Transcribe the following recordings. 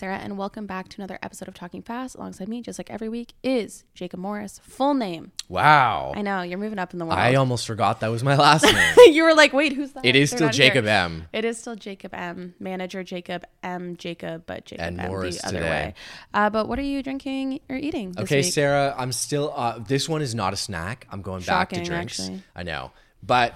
Sarah, and welcome back to another episode of Talking Fast. Alongside me, just like every week, is Jacob Morris. Full name. Wow. I know you're moving up in the world. I almost forgot that was my last name. you were like, wait, who's that? It is They're still not here. Jacob M. It is still Jacob M. Manager Jacob M. Jacob, but Jacob And M. Morris the other today. way. Uh, but what are you drinking or eating? This Okay, week? Sarah, I'm still. Uh, this one is not a snack. I'm going back to drinks. actually. I know, but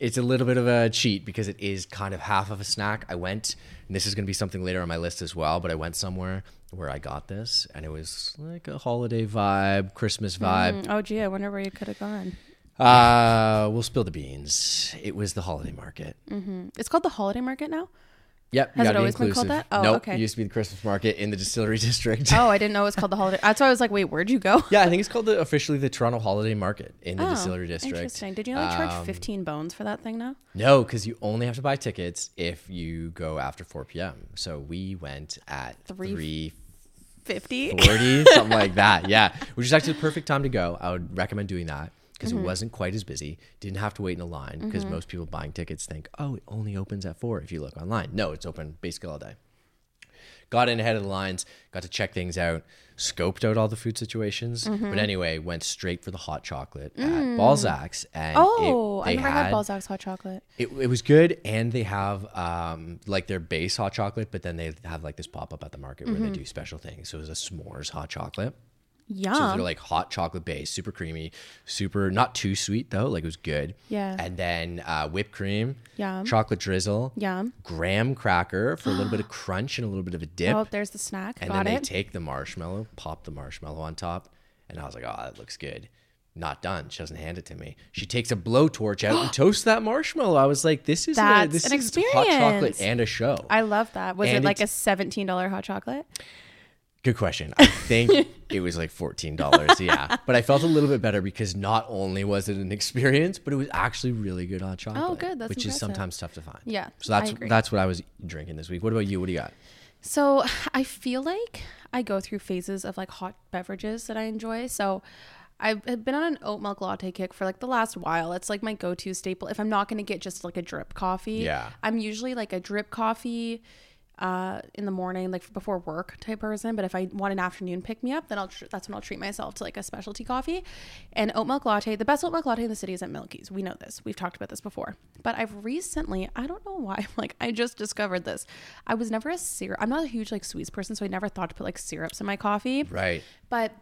it's a little bit of a cheat because it is kind of half of a snack. I went, and this is going to be something later on my list as well. But I went somewhere where I got this, and it was like a holiday vibe, Christmas vibe. Mm, oh, gee, I wonder where you could have gone. Uh, we'll spill the beans. It was the holiday market. Mm-hmm. It's called the Holiday Market now. Yep. Has it be always been called that? Oh, nope, okay. It used to be the Christmas market in the distillery district. Oh, I didn't know it was called the Holiday. That's why I was like, wait, where'd you go? Yeah, I think it's called the, officially the Toronto Holiday Market in the Oh, Distillery District. Interesting. Did you only charge Um, 15 bones for that thing now? No, because you only have to buy tickets if you go after 4 p.m. So we went at Three- 3:40, 50? 40, something like that. Yeah, which is actually the perfect time to go. I would recommend doing that because Mm-hmm. it wasn't quite as busy. Didn't have to wait in a line because most people buying tickets think, oh, it only opens at four if you look online. No, it's open basically all day. Got in ahead of the lines, got to check things out, scoped out all the food situations. Mm-hmm. But anyway, went straight for the hot chocolate at Balzac's. And it- Mm. Oh, they I never had, had Balzac's hot chocolate. it, it was good, and they have um, like their base hot chocolate, but then they have like this pop up at the market where Mm-hmm. they do special things. So it was a s'mores hot chocolate. Yum. So they're like hot chocolate base, super creamy, super not too sweet though. Like it was good. Yeah. And then uh, whipped cream, Yum. chocolate drizzle, Yum. graham cracker for a little bit of crunch and a little bit of a dip. Oh, there's the snack. and Got then it. they take the marshmallow, pop the marshmallow on top, and I was like, oh, that looks good. Not done. She doesn't hand it to me. She takes a blowtorch out and toasts that marshmallow. I was like, this is a, That's this an is hot chocolate and a show. I love that. Was it like a it's- $17 hot chocolate? Good question. I think it was like fourteen dollars. Yeah, but I felt a little bit better because not only was it an experience, but it was actually really good hot chocolate. Oh, good. That's which is sometimes tough to find. Yeah, So that's that's what I was drinking this week. What about you? What do you got? So I feel like I go through phases of like hot beverages that I enjoy. So I've been on an oat milk latte kick for like the last while. It's like my go-to staple. If I'm not going to get just like a drip coffee, Yeah. I'm usually like a drip coffee uh, in the morning, like before work type person. But if I want an afternoon pick me up, then I'll tr- that's when I'll treat myself to like a specialty coffee. And oat milk latte, the best oat milk latte in the city is at Milky's. We know this. We've talked about this before. But I've recently, I don't know why, like I just discovered this. I was never a syrup. I'm not a huge like sweets person, so I never thought to put like syrups in my coffee. Right. But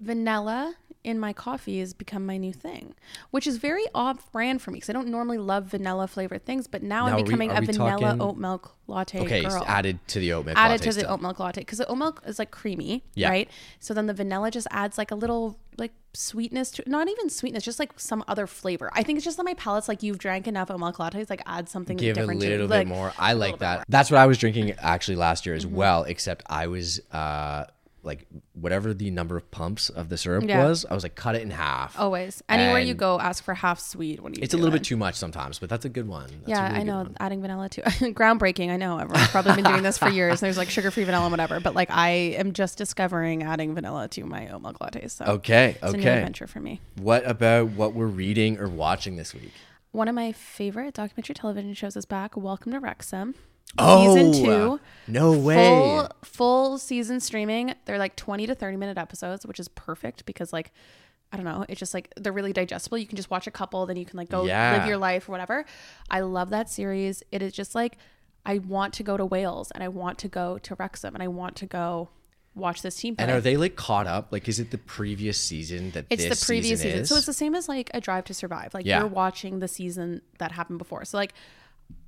vanilla in my coffee has become my new thing, which is very off brand for me because I don't normally love vanilla flavored things, but now, Now, I'm becoming are a vanilla talking- oat milk latte Okay, girl. so added to the oat milk added to the still. oat milk latte because the oat milk is like creamy, Yeah. right? So then the vanilla just adds like a little like sweetness to not even sweetness, just like some other flavor. I think it's just that my palate's like you've drank enough oat milk lattes, like add something give different to it. A little Like, bit more. I like that. That's what I was drinking actually last year as Mm-hmm. well. Except I was uh like whatever the number of pumps of the syrup Yeah. was, I was like cut it in half. Always, anywhere you go, ask for half sweet when you. It's a little it. bit too much sometimes, but that's a good one. That's yeah, really I know. Adding vanilla too. Groundbreaking. I know. Everyone's probably been doing this for years. There's like sugar free vanilla and whatever. But like I am just discovering adding vanilla to my oat milk lattes. So Okay, it's a new okay. adventure for me. What about what we're reading or watching this week? One of my favorite documentary television shows is back. Welcome to Wrexham. Oh, season two. no way. Full full season streaming. They're like 20 to 30 minute episodes, which is perfect because like I don't know, it's just like they're really digestible. You can just watch a couple, then you can like go Yeah. live your life or whatever. I love that series. It is just like I want to go to Wales and I want to go to Wrexham and I want to go watch this team And play. are they like caught up? Like, is it the previous season that It's this the previous season. is? So it's the same as like a drive to survive. Like Yeah. you're watching the season that happened before. So like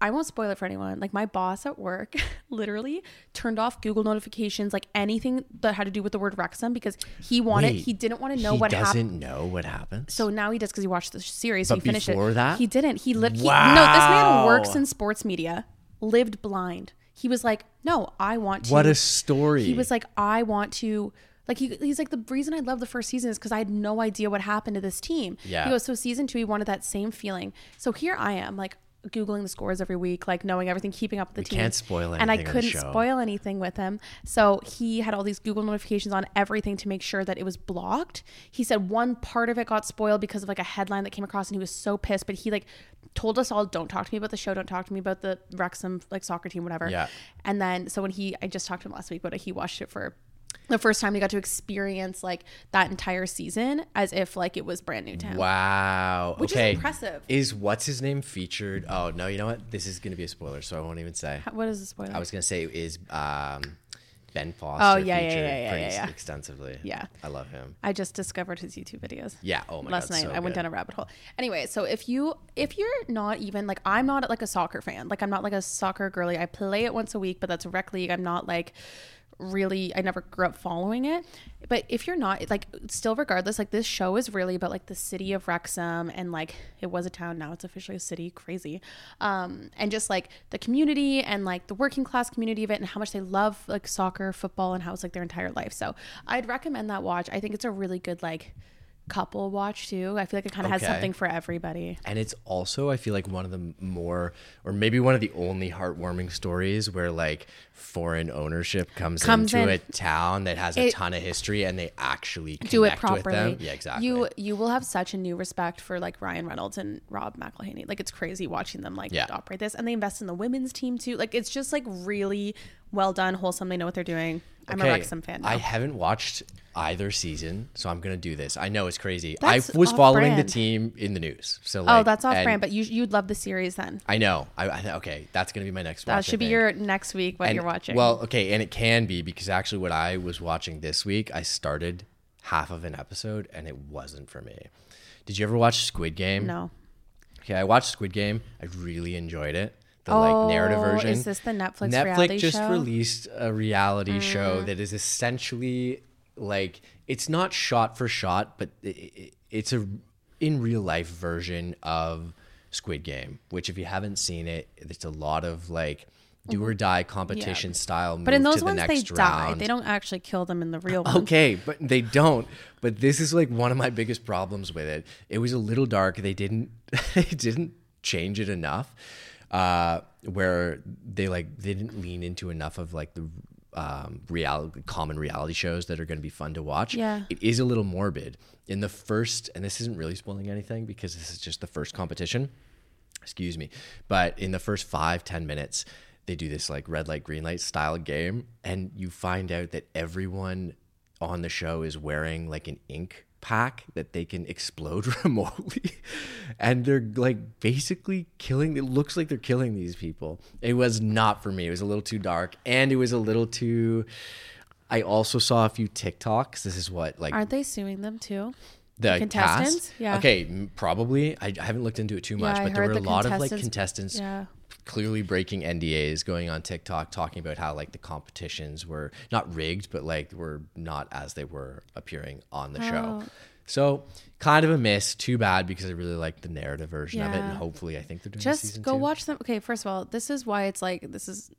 I won't spoil it for anyone. Like my boss at work literally turned off Google notifications, like anything that had to do with the word Wrexham because he wanted Wait, he didn't want to know what happened. he doesn't happened. know what happens. So now he does because he watched the series. So But he finished before it. that? he didn't. He literally no. This man works in sports media, lived blind. He was like, no, I want to. what a story! He was like, I want to. Like he, he's like the reason I love the first season is because I had no idea what happened to this team. Yeah. He goes so season two he wanted that same feeling. So here I am like googling the scores every week, like knowing everything, keeping up with the We team. can't spoil and I anything on the couldn't spoil anything with him. So he had all these Google notifications on everything to make sure that it was blocked. He said one part of it got spoiled because of like a headline that came across, and he was so pissed. But he like told us all, "Don't talk to me about the show. Don't talk to me about the Wrexham like soccer team, whatever." Yeah. And then so when he, I just talked to him last week, but he watched it for the first time he got to experience like that entire season as if like it was brand new to him. Wow. Which is impressive. Is what's his name featured? Oh no, you know what? This is gonna be a spoiler, so I won't even say. What is the spoiler? I was gonna say is um, Ben Foster. Oh, yeah, yeah, featured yeah, yeah, pretty yeah, yeah. extensively. Yeah. I love him. I just discovered his YouTube videos. Yeah. Oh my god. last god. night so I went good. down a rabbit hole. Anyway, so if you if you're not even like I'm not like a soccer fan. Like I'm not like a soccer girly. I play it once a week, but that's rec league. I'm not like really I never grew up following it. But if you're not like still regardless, like this show is really about like the city of Wrexham and like it was a town, now it's officially a city, crazy. Um and just like the community and like the working class community of it and how much they love like soccer, football and how it's like their entire life. So I'd recommend that watch. I think it's a really good like couple watch too. I feel like it kind of has something for everybody. And it's also, I feel like one of the more, or maybe one of the only heartwarming stories where like foreign ownership comes, Comes into in. a town that has a It- ton of history and they actually Do it properly. them. Yeah, exactly. You you will have such a new respect for like Ryan Reynolds and Rob McElhenney. Like it's crazy watching them like Yeah. operate this, and they invest in the women's team too. Like it's just like really well done, wholesome. They know what they're doing. I'm a Okay, Wrexham fan. Now. I haven't watched either season, so I'm gonna do this. I know it's crazy. That's I was following the team in the news, so oh, that's off brand, but you you'd love the series then. I know. I, I okay. That's gonna be my next. That should be your next week what And- you're watching. Well, okay, and it can be because actually, what I was watching this week, I started half of an episode and it wasn't for me. Did you ever watch Squid Game? no. Okay, I watched Squid Game. I really enjoyed it. The Oh, like narrative version. is this the Netflix Netflix reality just show? Mm. released a reality show that is essentially like it's not shot for shot, but i i it's a in real life version of Squid Game. Which, if you haven't seen it, it's a lot of like do or die competition style. Mm-hmm. But in those to the ones, they next die. They don't actually kill them in the real one. Okay, but they don't. But this is like one of my biggest problems with it. It was a little dark. They didn't they didn't change it enough. Uh where they like they didn't lean into enough of like the um reality common reality shows that are going to be fun to watch. Yeah. It is a little morbid. In the first and this isn't really spoiling anything because this is just the first competition excuse me but in the first five ten minutes they do this like red light green light style game and you find out that everyone on the show is wearing like an ink pack that they can explode remotely and they're like basically killing it looks like they're killing these people it was not for me it was a little too dark and it was a little too I also saw a few TikToks. This is what like Aren't they suing them too? the contestants? cast. Yeah. Okay, probably. I, I haven't looked into it too much, Yeah, but there were heard a lot of like contestants Yeah. Clearly breaking NDAs going on TikTok talking about how like the competitions were not rigged, but like were not as they were appearing on the Oh. show. So kind of a miss. Too bad because I really like the narrative version of it, and hopefully I think they're doing Just go two. watch them. Okay, first of all, this is why it's like this is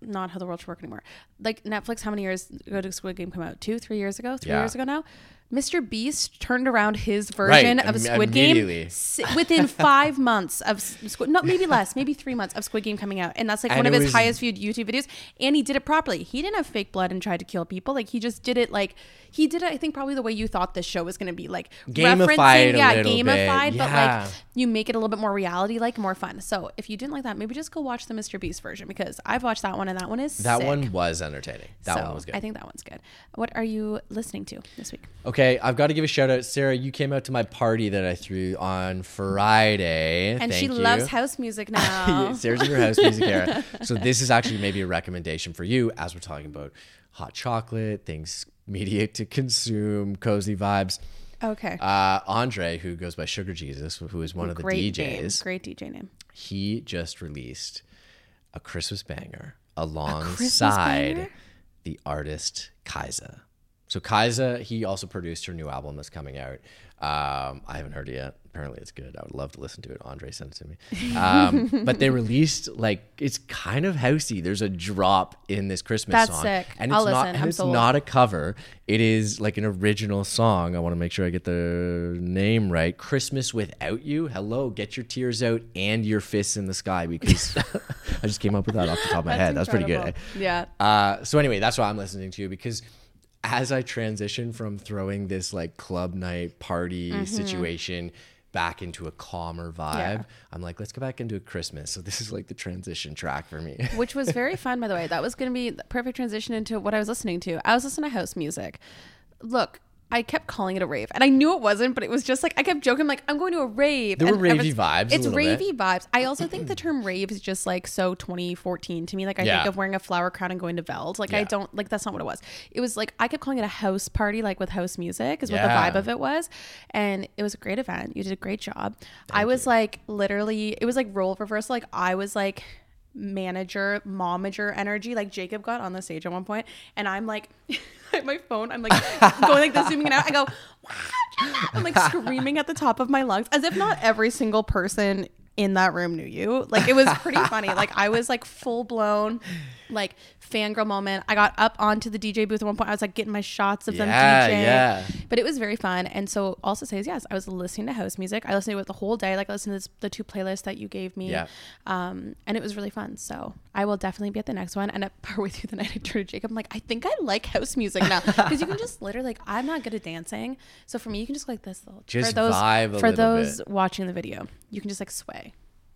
not how the world should work anymore. Like Netflix, how many years ago did Squid Game come out? Two, three years ago? Three Yeah. years ago now? Mr. Beast turned around his version Right, of im- Squid Game s- within five months of Squid. No, maybe less, maybe three months of Squid Game coming out, and that's like And one of his was- highest viewed YouTube videos. And he did it properly. He didn't have fake blood and tried to kill people. Like he just did it like he did it. I think probably the way you thought this show was going to be, like Gamified yeah, gamified, but like you make it a little bit more reality like more fun so if you didn't like that maybe just go watch the mr beast version because i've watched that one and that one is That sick. one was entertaining. That so one was good. i think that one's good what are you listening to this week Okay, I've got to give a shout out, Sarah. You came out to my party that I threw on Friday, and she you. loves house music now Sarah's in her house music era. So this is actually maybe a recommendation for you as we're talking about hot chocolate, things mediate to consume, cozy vibes. okay Uh, Andre, who goes by Sugar Jesus, who is one of the great DJs, name great dj name he just released a Christmas banger Christmas alongside banger? the artist Kaiza. So Kaiza, he also produced her new album that's coming out. Um, I haven't heard it yet. Apparently, it's good. I would love to listen to it. Andre sent it to me. Um, but they released like it's kind of housey. There's a drop in this Christmas That's song, sick. and I'll it's not. listen. And I'm it's sold. not a cover. It is like an original song. I want to make sure I get the name right. Christmas without you. Hello, get your tears out and your fists in the sky because I just came up with that off the top of my head. That's pretty good. eh? Yeah. Uh, so anyway, that's what I'm listening to you because as I transition from throwing this like club night party Mm-hmm. situation back into a calmer vibe, I'm like, let's go back into Christmas. So this is like the transition track for me. which was very fun by the way that was going to be the perfect transition into what i was listening to i was listening to house music look I kept calling it a rave, and I knew it wasn't, but it was just like I kept joking, like I'm going to a rave. There were and ravey everyone's- vibes It's ravey bit. vibes. I also think the term rave is just like so 2014 to me. Like I Yeah. think of wearing a flower crown and going to Veld. Like I don't like that's not what it was. It was like I kept calling it a house party, like with house music, is what the vibe of it was, and it was a great event. You did a great job. I was like literally, it was like role reversal. Like I was like manager, momager energy. Like Jacob got on the stage at one point, and I'm like, at my phone, I'm like going like this, zooming it out. I go, what? I'm like screaming at the top of my lungs, as if not every single person in that room knew you. Like it was pretty funny. Like I was like full blown, like fangirl moment. I got up onto the DJ booth at one point. I was like getting my shots of them Yeah, DJing. yeah. But it was very fun. And so also says yes, I was listening to house music. I listened to it the whole day. Like I listened to this, the two playlists that you gave me. Yeah. Um, and it was really fun. So I will definitely be at the next one. And at par with you the night I turned to Jacob, I'm like, I think I like house music now because you can just literally like I'm not good at dancing, so for me you can just go like this whole Just for those vibe for little those bit. watching the video. You can just like sway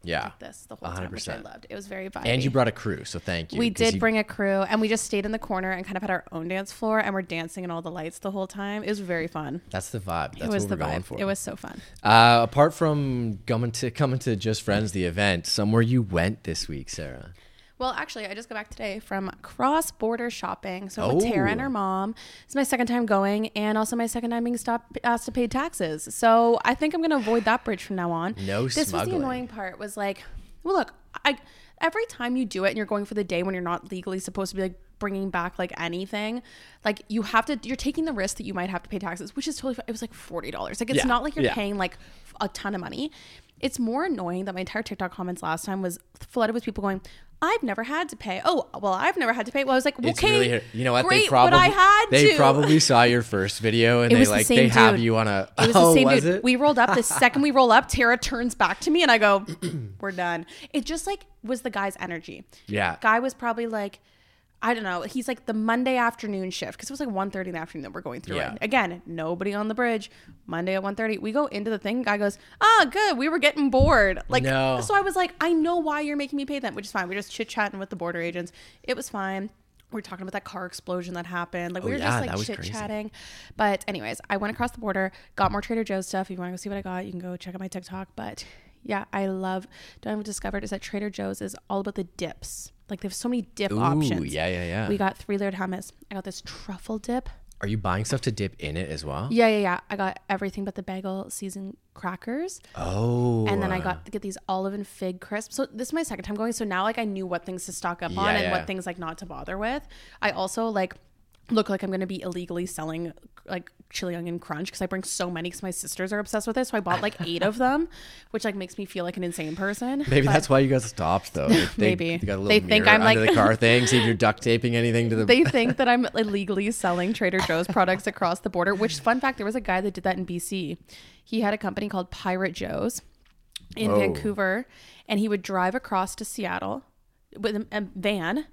Yeah. like this the whole time, which I loved. It was very vibey. And you brought a crew, so thank you. We did you- bring a crew, and we just stayed in the corner and kind of had our own dance floor, and we're dancing in all the lights the whole time. It was very fun. That's the vibe. That's it was what the we're going vibe. for. It was so fun. Uh, apart from coming to coming to Just Friends, the event, somewhere you went this week, Sarah. Well, actually, I just got back today from cross border shopping. So with Tara and Oh. her mom. It's my second time going, and also my second time being stopped asked to pay taxes. So I think I'm going to avoid that bridge from now on. No This was the annoying part. Was like, well, look, I every time you do it, and you're going for the day when you're not legally supposed to be like bringing back like anything, like you have to. You're taking the risk that you might have to pay taxes, which is totally. fine. It was like forty dollars. Like it's Yeah, not like you're yeah. paying like a ton of money. It's more annoying that my entire TikTok comments last time was flooded with people going, "I've never had to pay." Oh, well, I've never had to pay. Well, I was like, It's "Okay, really you know what great, they probably I had they to." probably saw your first video and It they the like same they have you on a It was oh the same was dude. it We rolled up. The second we roll up, Tara turns back to me and I go, "We're done." It just like was the guy's energy. Yeah. guy was probably like. I don't know. He's like the Monday afternoon shift because it was like 1.30 in the afternoon that we're going through Yeah. it. Again, nobody on the bridge. Monday at 1.30. We go into the thing. Guy goes, ah, good. We were getting bored. Like, No. so I was like, I know why you're making me pay them, which is fine. We're just chit chatting with the border agents. It was fine. We are talking about that car explosion that happened. Like we Oh, were yeah, just like chit chatting. But anyways, I went across the border, got more Trader Joe's stuff. If you want to go see what I got, you can go check out my TikTok. But yeah, I love. What I've discovered is that Trader Joe's is all about the dips. Like they have so many dip Ooh, options. yeah, yeah, yeah. We got three layered hummus. I got this truffle dip. Are you buying stuff to dip in it as well? Yeah, yeah, yeah. I got everything but the bagel seasoned crackers. Oh. And then I got to get these olive and fig crisps. So this is my second time going. So now like I knew what things to stock up on and yeah. what things like not to bother with. I also like look like I'm gonna be illegally selling like chili onion crunch because I bring so many because my sisters are obsessed with it. So I bought like eight of them, which like makes me feel like an insane person. Maybe But- that's why you guys stopped though. They, Maybe. they got a little They think I'm, under like- the car thing. See if you're duct taping anything to the. they think that I'm illegally selling Trader Joe's products across the border. Which, fun fact, there was a guy that did that in BC. He had a company called Pirate Joe's in Whoa. Vancouver, and he would drive across to Seattle with a, a van,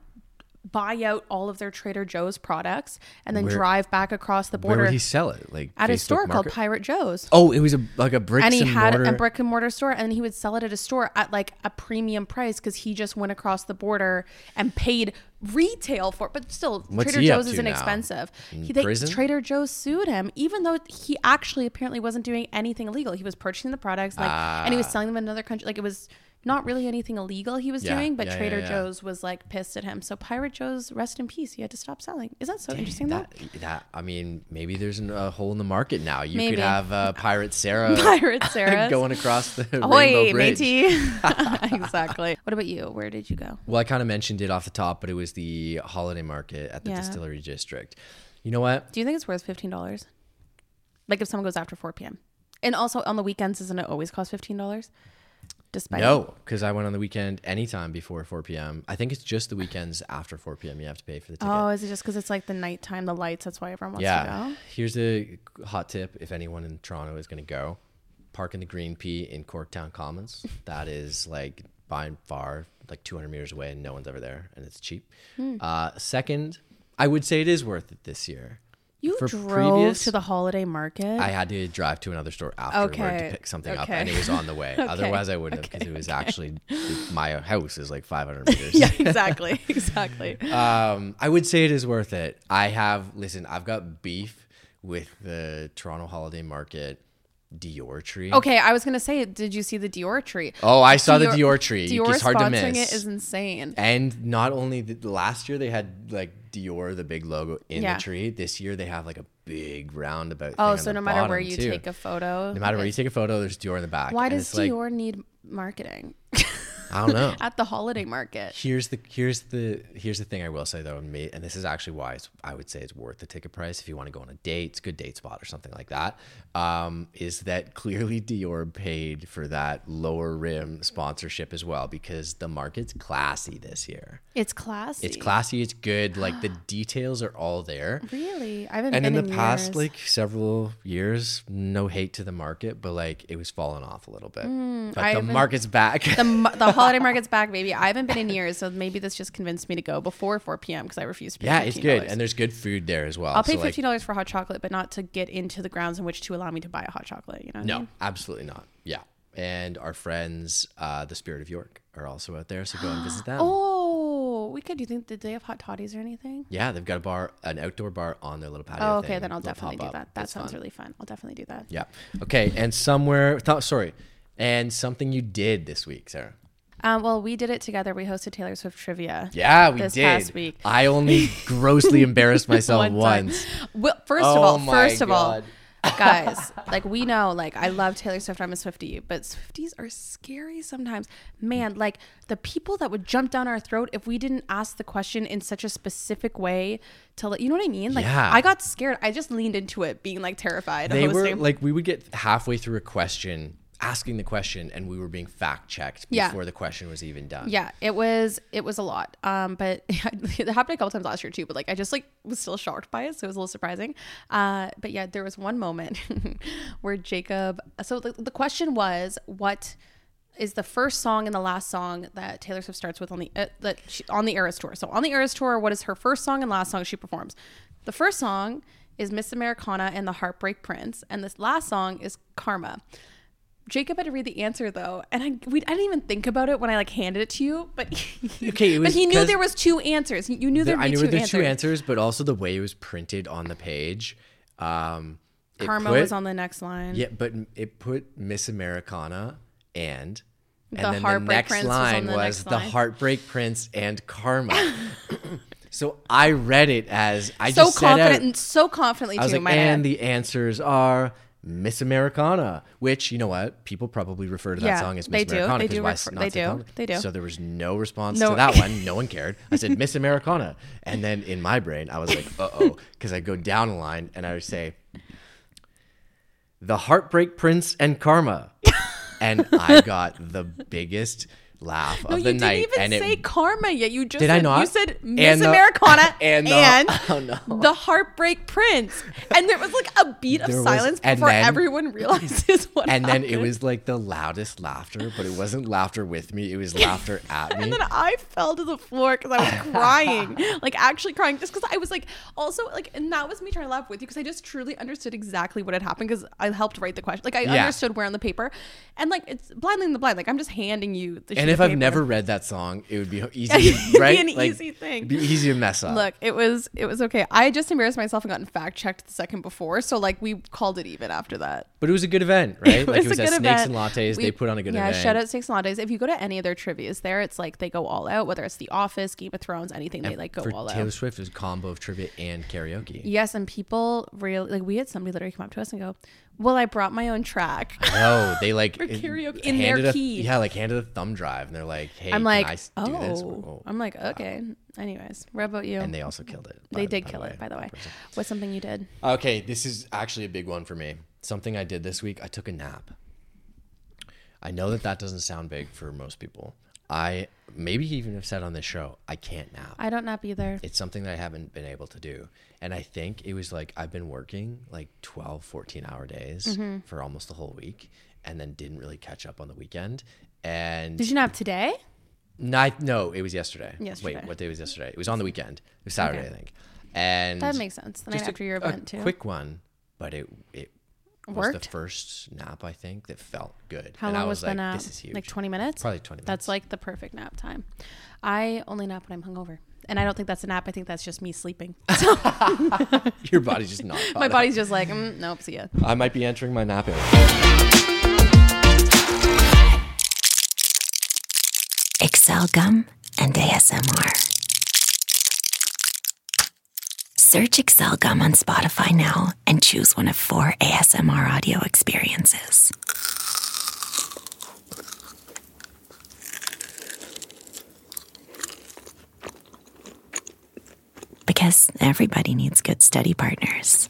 buy out all of their Trader Joe's products, and then Where- drive back across the border. where would he sell it? Like at a Facebook store called Pirate Joe's. Oh, it was a like a bricks and he and had mortar. a brick and mortar store and he would sell it at a store at like a premium price because he just went across the border and paid retail for it but still What's trader joe's is now? inexpensive In he, they, prison? trader joe's sued him even though he actually apparently wasn't doing anything illegal he was purchasing the products like and he was ah. selling them in another country like it was not really anything illegal he was Ah. Yeah, doing but yeah, trader yeah. joe's was like pissed at him so pirate joe's rest in peace he had to stop selling is that so interesting though that, that I mean, maybe there's an- a hole in the market now. You Maybe. could have uh, Pirate Sarah pirate sarah going across the Ahoy, Rainbow Bridge. exactly. What about you? Where did you go? Well, I kind of mentioned it off the top, but it was the holiday market at the. Distillery District. You know what? Do you think it's worth fifteen dollars? Like if someone goes after four p.m. And also on the weekends, doesn't it always cost fifteen dollars? Despite No, because I went on the weekend anytime before 4 p.m. I think it's just the weekends after 4 p.m. you have to pay for the ticket. Oh, is it just because it's like the nighttime, the lights? That's why everyone wants yeah. to go. Yeah. Here's a hot tip if anyone in Toronto is going to go park in the Green P in Corktown Commons. that is like by and far like 200 meters away and no one's ever there and it's cheap. Hmm. Uh, second, I would say it is worth it this year. You For drove previous- to the holiday market. I had to drive to another store afterward Okay, to pick something up, and it was on the way. Okay, Otherwise, I wouldn't have because it was actually my house is like 500 meters. yeah, exactly, exactly. Um, I would say it is worth it. I have listen. I've got beef with the Toronto Holiday Market Dior tree. Okay, I was gonna say, did you see the Dior tree? Oh, I saw the Dior tree. Dior It's hard to miss. it is insane. And not only the, last year they had like Dior, the big logo in Yeah. the tree. This year they have like a big roundabout. Oh, so no matter where you too. take a photo, no matter where you take a photo, there's Dior in the back. why And does it's like, Dior need marketing I don't know. at the holiday market? Here's the here's the here's the thing I will say though, and this is actually why it's, I would say it's worth the ticket price if you want to go on a date, it's a good date spot or something like that. Um, is that clearly Dior paid for that lower rim sponsorship as well because the market's classy this year. It's classy. It's classy, it's good, like the details are all there. Really, I haven't And been in the past, years. like several years, no hate to the market, but like it was falling off a little bit. but Mm, I the market's back. the, the holiday market's back, baby. I haven't been in years, so maybe this just convinced me to go before 4 p.m. because I refuse to pay. yeah, it's good, and there's good food there as well. I'll pay So, fifteen dollars for hot chocolate, but not to get into the grounds in which to allow me to buy a hot chocolate. You know? What I No, mean? absolutely not. Yeah. And our friends, uh, the Spirit of York, are also out there. So go and visit them. Oh, we could. Do you think did they have hot toddies or anything? Yeah, they've got a bar, an outdoor bar on their little patio. Oh, okay. thing, Then I'll definitely do that. That It's sounds fun. really fun. I'll definitely do that. Yeah. Okay. And somewhere, th- sorry, and something you did this week, Sarah. Um, well, we did it together. We hosted Taylor Swift trivia. Yeah, we this did. past week. I only grossly embarrassed myself One once. Well, first of Oh all, my first of God. all, guys, like we know, like I love Taylor Swift. I'm a Swiftie, but Swifties are scary sometimes. Man, like the people that would jump down our throat if we didn't ask the question in such a specific way to let you know what I mean. Like Yeah. I got scared. I just leaned into it, being like terrified. They were like, we would get halfway through a question, asking the question, and we were being fact checked Yeah. before the question was even done. Yeah, it was it was a lot. Um, but it happened a couple times last year too. But like I just like was still shocked by it, so it was a little surprising. Uh, but yeah, there was one moment where Jacob. So the, the question was, what is the first song and the last song that Taylor Swift starts with on the uh, that she, on the Eras tour? So on the Eras tour, what is her first song and last song she performs? The first song is Miss Americana and the Heartbreak Prince, and this last song is Karma. Jacob had to read the answer though, and I we, I didn't even think about it when I like handed it to you. But he, Okay, it but he knew there was two answers. You knew There- I knew two there's answers. two answers, but also the way it was printed on the page. Um, Karma put- was on the next line. Yeah, but it put Miss Americana and And The then Heartbreak the next Prince was line the was the line. Heartbreak Prince and Karma. so I read it as I so just said confident out, and so confidently I was too. like, my and the answers are Miss Americana, which you know what people probably refer to that Yeah, song as Miss. Americana. They 'cause do why refer- not they do. They do. So there was no response No. to that one. No one cared. I said Miss Americana, and then in my brain I was like, uh oh, because I go down a line and I would say, the Heartbreak Prince and Karma, and I got the biggest laugh no, of you the didn't night. even and it say karma yet. You just Did said, I not? You said Miss the- Americana and and, the- oh, no. the Heartbreak Prince, and there was like a beat of was- silence before then- everyone realizes what. and then it was like the loudest laughter, but it wasn't laughter with me. It was laughter at me. And then I fell to the floor because I was crying, like actually crying, just because I was like, also like, and that was me trying to laugh with you because I just truly understood exactly what had happened because I helped write the question, like I Yeah. understood where on the paper, and like it's blindly in the blind, like I'm just handing you the. and if of I've never read that song, it would be easy, It'd be right? an easy thing. it'd Be easy to mess up. Look, it was it was okay. I just embarrassed myself and gotten fact checked the second before, so like we called it even after that. but it was a good event, right? like it was a at good Snakes event. and Lattes. We- they put on a good yeah, event. shout out Snakes and Lattes. If you go to any of their trivia's there, it's like they go all out. Whether it's The Office, Game of Thrones, anything, they like go all Taylor out. Swift, is a combo of trivia and karaoke. Yes, and people really like we had somebody literally come up to us and go, "Well, I brought my own track." No, they like For karaoke in their a- key. yeah, like handed a thumb drive, and they're like, "Hey, I'm like, "Oh." do this?" Oh. I'm like, uh, "Okay." Anyways, what about you? And they also killed it. They by- did by the kill way. it, by the way. What's something you did? Okay, this is actually a big one for me. Something I did this week. I took a nap. I know that that doesn't sound big for most people. I maybe even have said on this show, I can't nap. I don't nap either. it's something that I haven't been able to do. And I think it was like I've been working like 12, 14 hour days Mm-hmm. for almost the whole week and then didn't really catch up on the weekend. And Did you nap today? Night, no, it was yesterday. Yesterday. Wait, what day was yesterday? It was on the weekend. It was Saturday, Okay. I think. And That makes sense. The night just a- after your event too. Quick one, but it it was Worked? the first nap I think that felt good. How and I long was, was like, the nap? This is huge. Like 20 minutes? Probably 20 minutes. That's like the perfect nap time. I only nap when I'm hungover. And I don't think that's a nap. I think that's just me sleeping. Your body's just not. my caught up. body's just like, mm, nope, see ya. I might be entering my nap era. Excel Gum and ASMR. Search Excel Gum on Spotify now and choose one of four ASMR audio experiences. Because everybody needs good study partners.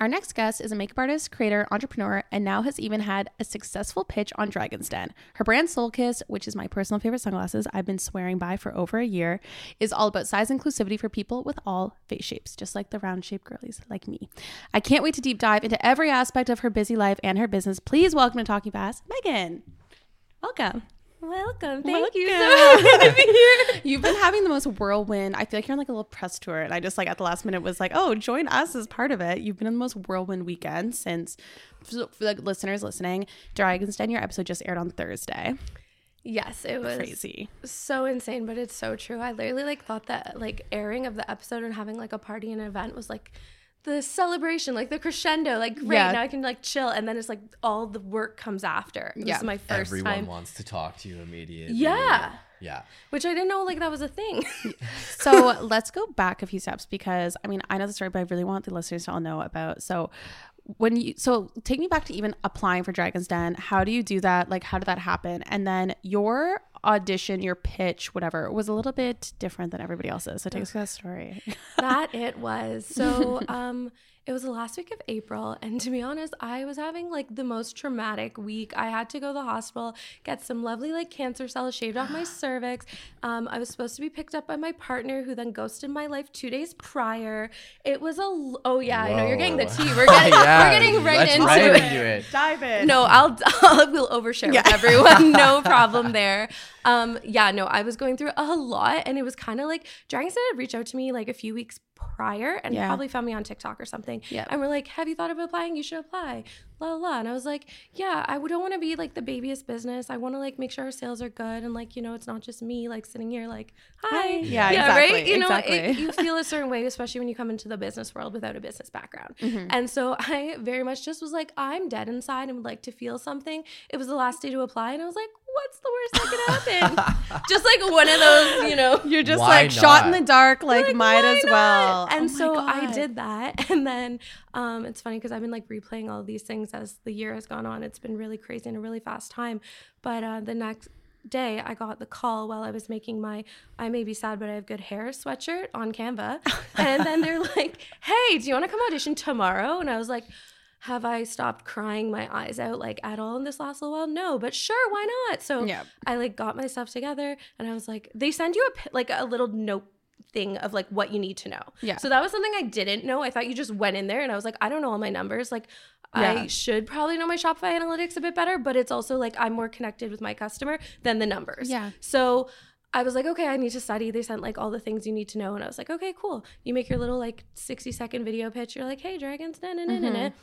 Our next guest is a makeup artist, creator, entrepreneur, and now has even had a successful pitch on Dragon's Den. Her brand Sol Kyst, which is my personal favorite sunglasses I've been swearing by for over a year, is all about size inclusivity for people with all face shapes, just like the round shaped girlies like me. I can't wait to deep dive into every aspect of her busy life and her business. Please welcome to Talking Fast, Meghan. Welcome. Welcome. Thank you so much for being here. You've been having the most whirlwind. I feel like you're on like a little press tour, and I just like at the last minute was like, "Oh, join us as part of it." You've been on the most whirlwind weekend since. For for the listeners listening, Dragon's Den, your episode just aired on Thursday. Yes, it was Crazy. so insane, but it's so true. I literally like thought that like airing of the episode and having like a party and an event was like the celebration, like the crescendo, like great, Yeah. now I can like chill, and then it's like all the work comes after. This Yeah. is my first Everyone time, wants to talk to you immediately. Yeah. Yeah. which I didn't know like that was a thing. So let's go back a few steps because I mean I know the story, but I really want the listeners to all know about. So when you so take me back to even applying for Dragon's Den. How do you do that? Like how did that happen? And then your audition, your pitch, whatever, was a little bit different than everybody else's. So take us to that story. that it was. So, um, it was the last week of April, and to be honest, I was having like the most traumatic week. I had to go to the hospital, get some lovely like cancer cells shaved off my cervix. Um, I was supposed to be picked up by my partner, who then ghosted my life two days prior. It was a l- oh yeah, I know you're getting the tea. We're getting Yeah, we're getting right let's into right it. into it. Dive in. No, I'll I will we'll overshare with everyone. No problem there. Um, yeah, no, I was going through a lot, and it was kind of like Dragon's Den had reached out to me like a few weeks prior and Yeah. probably found me on TikTok or something. Yeah. And we're like, have you thought of applying? You should apply. La la, la. And I was like, yeah, I don't want to be like the babyest business. I want to like make sure our sales are good and like, you know, it's not just me like sitting here like, hi. Yeah, exactly, right. You know, it- you feel a certain way, especially when you come into the business world without a business background. Mm-hmm. And so I very much just was like, I'm dead inside and would like to feel something. It was the last day to apply, and I was like, what's the worst that could happen? just like one of those, you know. You're just Why like shot in the dark, like, Like, might why as not? well. And Oh my so I did that. And then um, it's funny because I've been like replaying all of these things as the year has gone on. It's been really crazy and a really fast time. But uh, the next day, I got the call while I was making my I May Be Sad, but I Have Good Hair sweatshirt on Canva. and then they're like, hey, do you want to come audition tomorrow? And I was like, have I stopped crying my eyes out like at all in this last little while? No, but sure, why not? So Yeah. I like got my stuff together and I was like, they send you a like a little note thing of like what you need to know. Yeah. So that was something I didn't know. I thought you just went in there and I was like, I don't know all my numbers. Like Yeah. I should probably know my Shopify analytics a bit better, but it's also like I'm more connected with my customer than the numbers. Yeah. So I was like, okay, I need to study. They sent like all the things you need to know. And I was like, okay, cool. You make your little like 60 second video pitch. You're like, hey, dragons, na na na na na. Mm-hmm.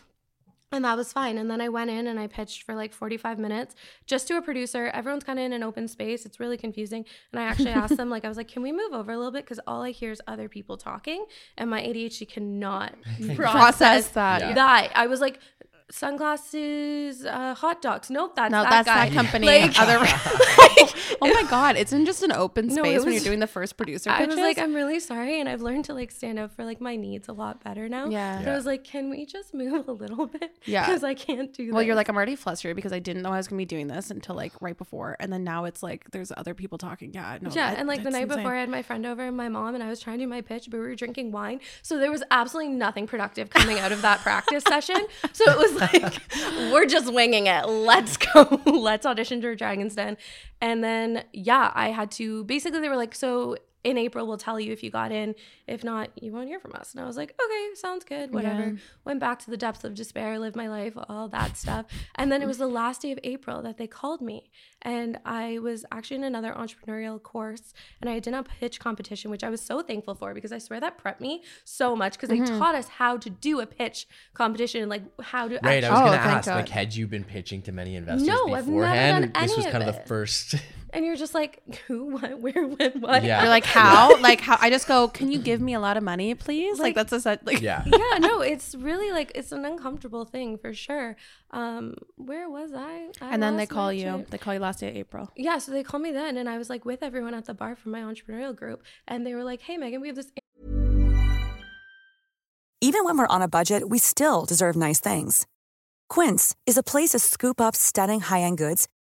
And that was fine. And then I went in and I pitched for like 45 minutes just to a producer. Everyone's kind of in an open space. It's really confusing. And I actually asked them, like, I was like, can we move over a little bit? Because all I hear is other people talking and my ADHD cannot process, Process that. Yeah. that. I was like, sunglasses, uh, hot dogs. Nope, that's No, that that's guy. that company. Like- Other, oh my god, it's in just an open No, space when you're doing the first producer I pitches. was like, I'm really sorry, and I've learned to like stand up for like my needs a lot better now. Yeah. But I was like, can we just move a little bit? Yeah. Because I can't do. That. Well, you're like, I'm already flustered because I didn't know I was gonna be doing this until like right before, and then now it's like there's other people talking. Yeah, no, Yeah, that- and like the night insane. before, I had my friend over and my mom, and I was trying to do my pitch, but we were drinking wine, so there was absolutely nothing productive coming out of that practice session. So it was like, we're just winging it. Let's go. Let's audition for Dragon's Den, and then yeah, I had to. Basically, they were like, so in April we'll tell you if you got in. If not, you won't hear from us. And I was like, okay, sounds good. Whatever. Yeah. Went back to the depths of despair, lived my life, all that stuff. And then it was the last day of April that they called me. And I was actually in another entrepreneurial course and I did a pitch competition, which I was so thankful for because I swear that prepped me so much because they Mm-hmm. taught us how to do a pitch competition and like how to Right, I was Oh, gonna thank ask, God. like, had you been pitching to many investors No, I've never beforehand? done this was kind of it. the first. and you're just like, who, what, where, when, what? Yeah. You're like, how? like how? I just go. Can you give me a lot of money, please? Like, Like- that's a set. Like, yeah. yeah, no, it's really like it's an uncomfortable thing for sure. Um, where was I? I And then they call you. train- They call you last day of April. Yeah, so they called me then, and I was like with everyone at the bar from my entrepreneurial group, and they were like, "Hey, Meghan, we have this Even when we're on a budget, we still deserve nice things. Quince is a place to scoop up stunning high-end goods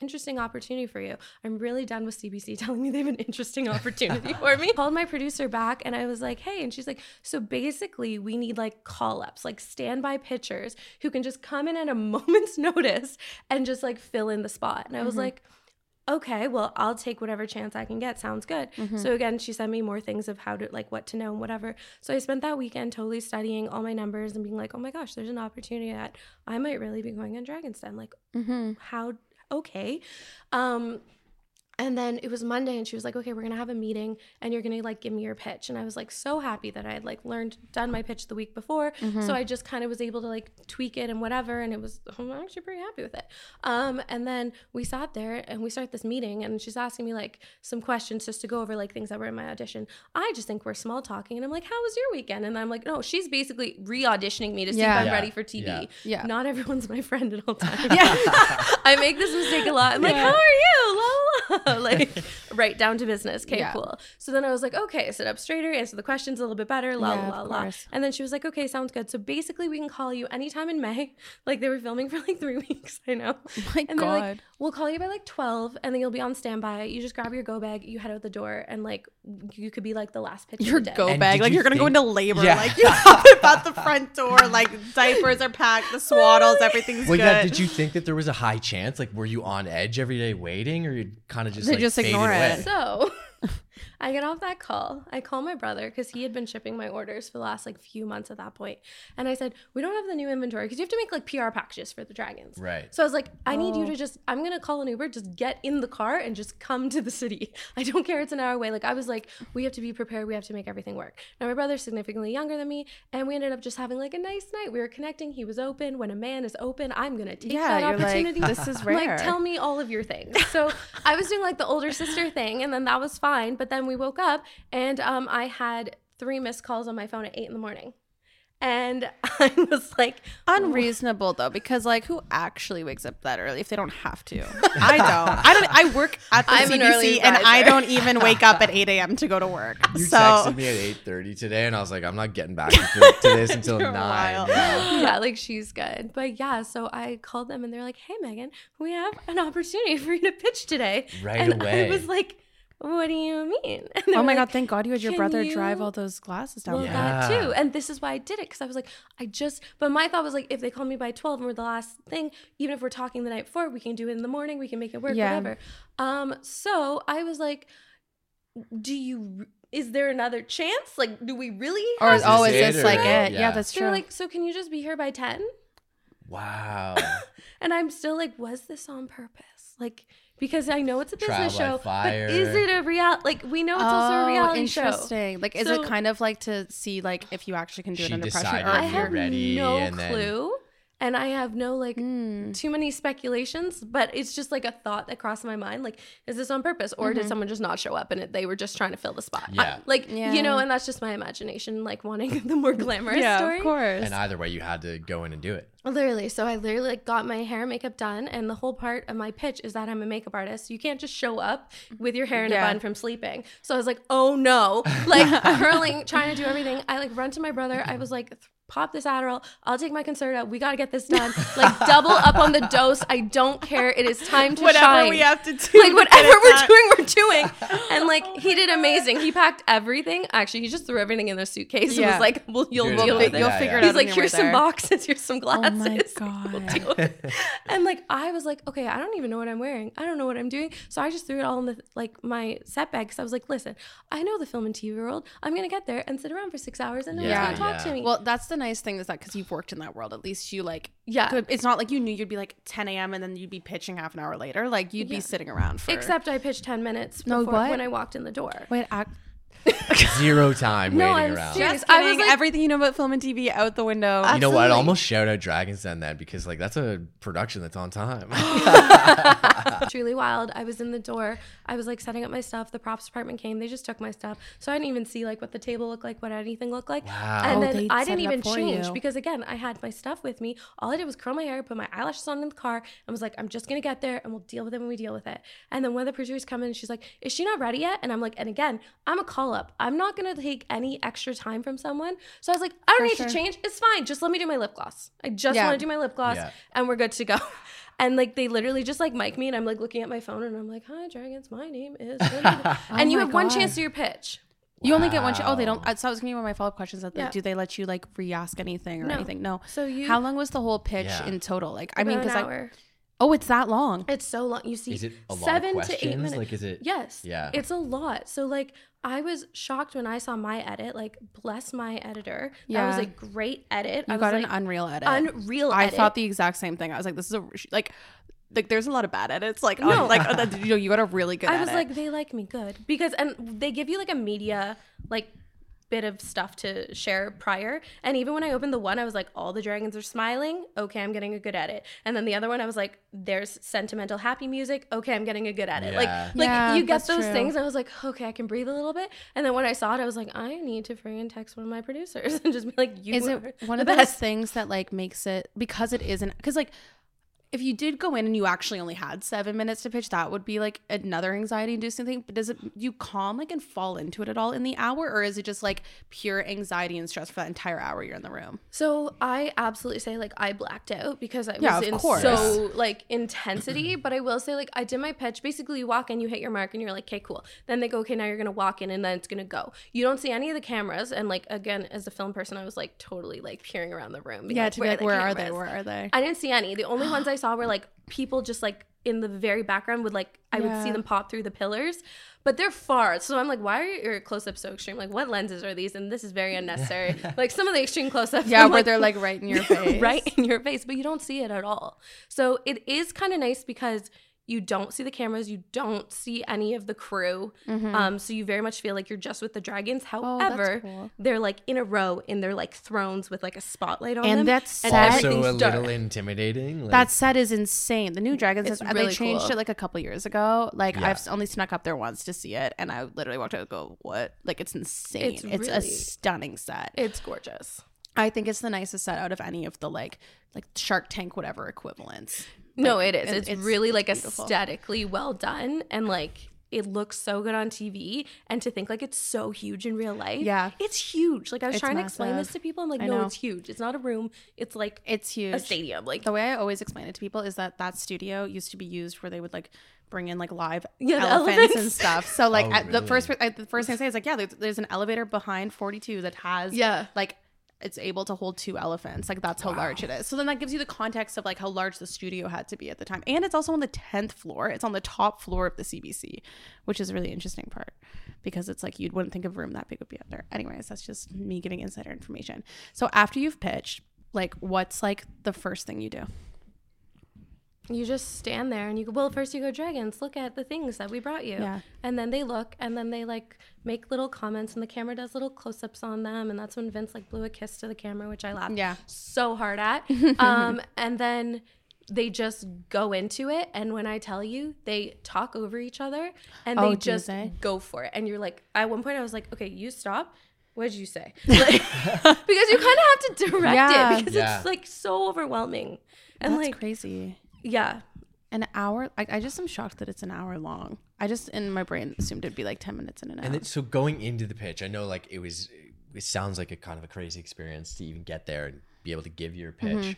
Interesting opportunity for you. I'm really done with CBC telling me they have an interesting opportunity for me. Called my producer back and I was like, hey, and she's like, so basically we need like call ups, like standby pitchers who can just come in at a moment's notice and just like fill in the spot. And I was mm-hmm. like, okay, well, I'll take whatever chance I can get. Sounds good. Mm-hmm. So again, she sent me more things of how to like what to know and whatever. So I spent that weekend totally studying all my numbers and being like, oh my gosh, there's an opportunity that I might really be going on Dragon's Den. Like, mm-hmm. how okay. Um And then it was Monday, and she was like, "Okay, we're gonna have a meeting, and you're gonna like give me your pitch." And I was like so happy that I had like learned, done my pitch the week before, Mm-hmm. so I just kind of was able to like tweak it and whatever, and it was I'm actually pretty happy with it. Um, and then we sat there and we start this meeting, and she's asking me like some questions just to go over like things that were in my audition. I just think we're small talking, and I'm like, "How was your weekend?" And I'm like, "No, she's basically re-auditioning me to see Yeah. if I'm Yeah. ready for TV. Yeah. Yeah. Not everyone's my friend at all times. yeah I make this mistake a lot. I'm like, how are you? La, la, la. Like, right down to business. Okay, Yeah. cool. So then I was like, okay, sit up straighter, answer the questions a little bit better, la, Yeah, la, la, la. And then she was like, okay, sounds good. So basically, we can call you anytime in May. Like, they were filming for like three weeks. I know. Oh my and they're like, God. we'll call you by like 12, and then you'll be on standby. You just grab your go bag, you head out the door, and like, you could be like the last pitch Your of the day. go And bag, like you you're gonna go into labor. Yeah. Like you have it at the front door, like diapers are packed, the swaddles, everything's Well, good. yeah. Did you think that there was a high chance? Like, were you on edge every day waiting, or you kind of just They like, just faded ignore away? it. So I get off that call. I call my brother because he had been shipping my orders for the last like few months at that point. And I said, We don't have the new inventory because you have to make like PR packages for the dragons. Right. So I was like, I need you oh. to just, I'm going to call an Uber, just get in the car and just come to the city. I don't care. It's an hour away. Like, I was like, We have to be prepared. We have to make everything work. Now, my brother's significantly younger than me. And we ended up just having like a nice night. We were connecting. He was open. When a man is open, I'm going to take Yeah, that you're like, "This is rare." Like, tell me all of your things. So I was doing like the older sister thing, and then that was fine. But then we woke up, and um, I had three missed calls on my phone at eight in the morning, and I was like, unreasonable though, because like who actually wakes up that early if they don't have to? I don't. I don't. I work at the I'm an early CBC and I don't even wake up at 8 a.m. to go to work. You so texted me at eight thirty today, and I was like, I'm not getting back to, to this until You're nine. Yeah. yeah, like she's good. But yeah, so I called them, and they're like, Hey, Meghan, we have an opportunity for you to pitch today. Right and away. I was like, What do you mean? And Oh my like, god! Thank God you had your brother you- drive all those glasses down Well, there. that too. And this is why I did it because I was like, I just, but my thought was like, if they call me by 12 and we're the last thing, even if we're talking the night before, we can do it in the morning, we can make it work, Yeah. whatever. Um, so I was like, do you, is there another chance? Like, do we really Or have oh, is this or- like it? Yeah. Yeah, that's They're true. like, so can you just be here by 10? Wow. And I'm still like, was this on purpose? Like, because I know it's a business by show, fire. but is it a real? Like, we know it's also a oh, reality show. Oh, interesting. Like, is So- it kind of like to see like if you actually can do it under pressure? I if if you're have ready no and then- clue. And I have no like Hmm. too many speculations, but it's just like a thought that crossed my mind. Like, is this on purpose, or did someone just not show up and it, they were just trying to fill the spot? Yeah. I- like Yeah. you know, and that's just my imagination, like wanting the more glamorous yeah, story. of course. and either way, you had to go in and do it. Literally, so I literally like got my hair and makeup done, and the whole part of my pitch is that I'm a makeup artist. You can't just show up with your hair in Yeah. a bun from sleeping. So I was like, oh no, like curling, trying to do everything. I like run to my brother. I was like. Pop this Adderall. I'll take my Concerta. We gotta get this done. Like double up on the dose. I don't care. It is time to whatever shine we have to do, like whatever we're done. doing, we're doing. And like he did amazing. He packed everything. Actually, he just threw everything in the suitcase and was like, "Well, you'll Good deal with it. You'll Yeah, figure yeah. it out. He's on like, here's some there. boxes, here's some Oh glasses. my We'll god. deal with and like I was like, okay, I don't even know what I'm wearing. I don't know what I'm doing. So I just threw it all in the like my set bag because I was like, listen, I know the film and TV world. I'm gonna get there and sit around for six hours and no Yeah, one's gonna talk yeah. to me. Well, that's the nice thing is that because you've worked in that world, at least you like Yeah. could- it's not like you knew you'd be like 10 a.m. and then you'd be pitching half an hour later. Like you'd Yeah. be sitting around for Except I pitched ten minutes No, before what? when I walked in the door. wait, act. Zero time No, waiting I'm around. serious. Just I kidding. was like- everything you know about film and TV out the window. You know what? I'd almost shout out Dragon's Den then because like that's a production that's on time. truly wild. I was in the door. I was like setting up my stuff. The props department came. They just took my stuff. So I didn't even see like what the table looked like, what anything looked like. Wow. And Oh, then I didn't even change you. because again, I had my stuff with me. All I did was curl my hair, put my eyelashes on in the car, and was like, I'm just gonna get there and we'll deal with it when we deal with it. And then one of the producers come in, she's like, Is she not ready yet? And I'm like, and again, I'm a call up. I'm not gonna take any extra time from someone. So I was like, I don't For need sure. to change. It's fine. Just let me do my lip gloss. I just Yeah. want to do my lip gloss Yeah. and we're good to go. And like they literally just like mic me, and I'm like looking at my phone, and I'm like, "Hi, dragons. My name is." and oh you my have one God. chance to your pitch. You only get one. Ch- oh, they don't. So that was gonna be one of my follow up questions. That Yeah. do they let you like re-ask anything or No. anything? No. So you- How long was the whole pitch Yeah. in total? Like, I mean, About an because I. hour. Oh, it's that long. It's so long. You see, Is it a lot of seven to eight questions? minutes. Like, is it- Yes. Yeah. It's a lot. So like, I was shocked when I saw my edit. Like, bless my editor. Yeah. That was a great edit. You I was got an like, Unreal edit. Unreal I edit. thought the exact same thing. I was like, this is a like. like there's a lot of bad edits. Like No. on, like uh, you know you got a really good. I was like, they like me good because, and they give you like a media like bit of stuff to share prior. And even when I opened the one, I was like, all the dragons are smiling. Okay, I'm getting a good edit. And then the other one, I was like, there's sentimental happy music. Okay, I'm getting a good edit. Yeah. Like, like Yeah, you get those true. things. And I was like, okay, I can breathe a little bit. And then when I saw it, I was like, I need to friggin' text one of my producers and just be like, you is are it one the of those best. things that like makes it because it isn't because like if you did go in and you actually only had seven minutes to pitch that would be like another anxiety inducing thing but does it you calm like and fall into it at all in the hour or is it just like pure anxiety and stress for that entire hour you're in the room So I absolutely say like I blacked out because I was Yeah, in course. so like intensity. but I will say like I did my pitch. Basically, you walk in, you hit your mark, and you're like, okay, cool. Then they go, okay, now you're gonna walk in, and then it's gonna go. You don't see any of the cameras, and like again, as a film person, I was like totally like peering around the room. yeah to be like the where are they where are they I didn't see any. The only ones I saw were like people just like in the very background would like I would see them pop through the pillars, but they're far. So I'm like, why are your close ups so extreme? Like, what lenses are these? And this is very unnecessary. like some of the extreme close ups. yeah where they're like right in your face right in your face, but you don't see it at all. So it is kind of nice because you don't see the cameras, you don't see any of the crew. Um, so you very much feel like you're just with the dragons. Mm-hmm. Oh, However, cool. they're like in a row in their like thrones with like a spotlight on And them. that's and that's Also everything's a dark. little intimidating. Like, that set is insane. The new Dragons, has, really they changed cool. it like a couple years ago. Like Yeah. I've only snuck up there once to see it, and I literally walked out and go, "What? Like it's insane. It's It's, a really- stunning set. It's gorgeous. I think it's the nicest set out of any of the like like Shark Tank whatever equivalents. No, Like, it is. and It's, it's really like beautiful. aesthetically well done and like it looks so good on TV and to think like it's so huge in real life. Yeah. It's huge. Like I was It's trying to explain this to people. I'm like, I no, know. it's huge. It's not a room. It's like It's huge. a stadium. Like The way I always explain it to people is that that studio used to be used where they would like bring in like live Yeah, elephants, elephants. and stuff. So like Oh, at the first I, the first thing I say is like yeah, there's, there's an elevator behind 42 that has Yeah. like it's able to hold two elephants. Like that's how large it is. So then that gives you the context of like how large the studio had to be at the time. And it's also on the 10th floor. It's on the top floor of the CBC, which is a really interesting part because it's like you wouldn't think of a room that big would be up there. Anyways, that's just me giving insider information. So after you've pitched, like what's like the first thing you do? You just stand there and you go, well, first you go, dragons, look at the things that we brought you. Yeah. And then they look and then they like make little comments and the camera does little close ups on them. And that's when Vince like blew a kiss to the camera, which I laughed Yeah. so hard at. um, and then they just go into it. And when I tell you, they talk over each other and Oh, they just they? go for it. And you're like, at one point I was like, okay, you stop. What did you say? Like, because you kind of have to direct Yeah. it because Yeah. it's like so overwhelming. And That's like, crazy. Yeah, An hour? Like I just am shocked that it's an hour long. I just in my brain assumed it'd be like 10 minutes in and out. And then, so going into the pitch, I know like it was, it sounds like a kind of a crazy experience to even get there and be able to give your pitch. Mm-hmm.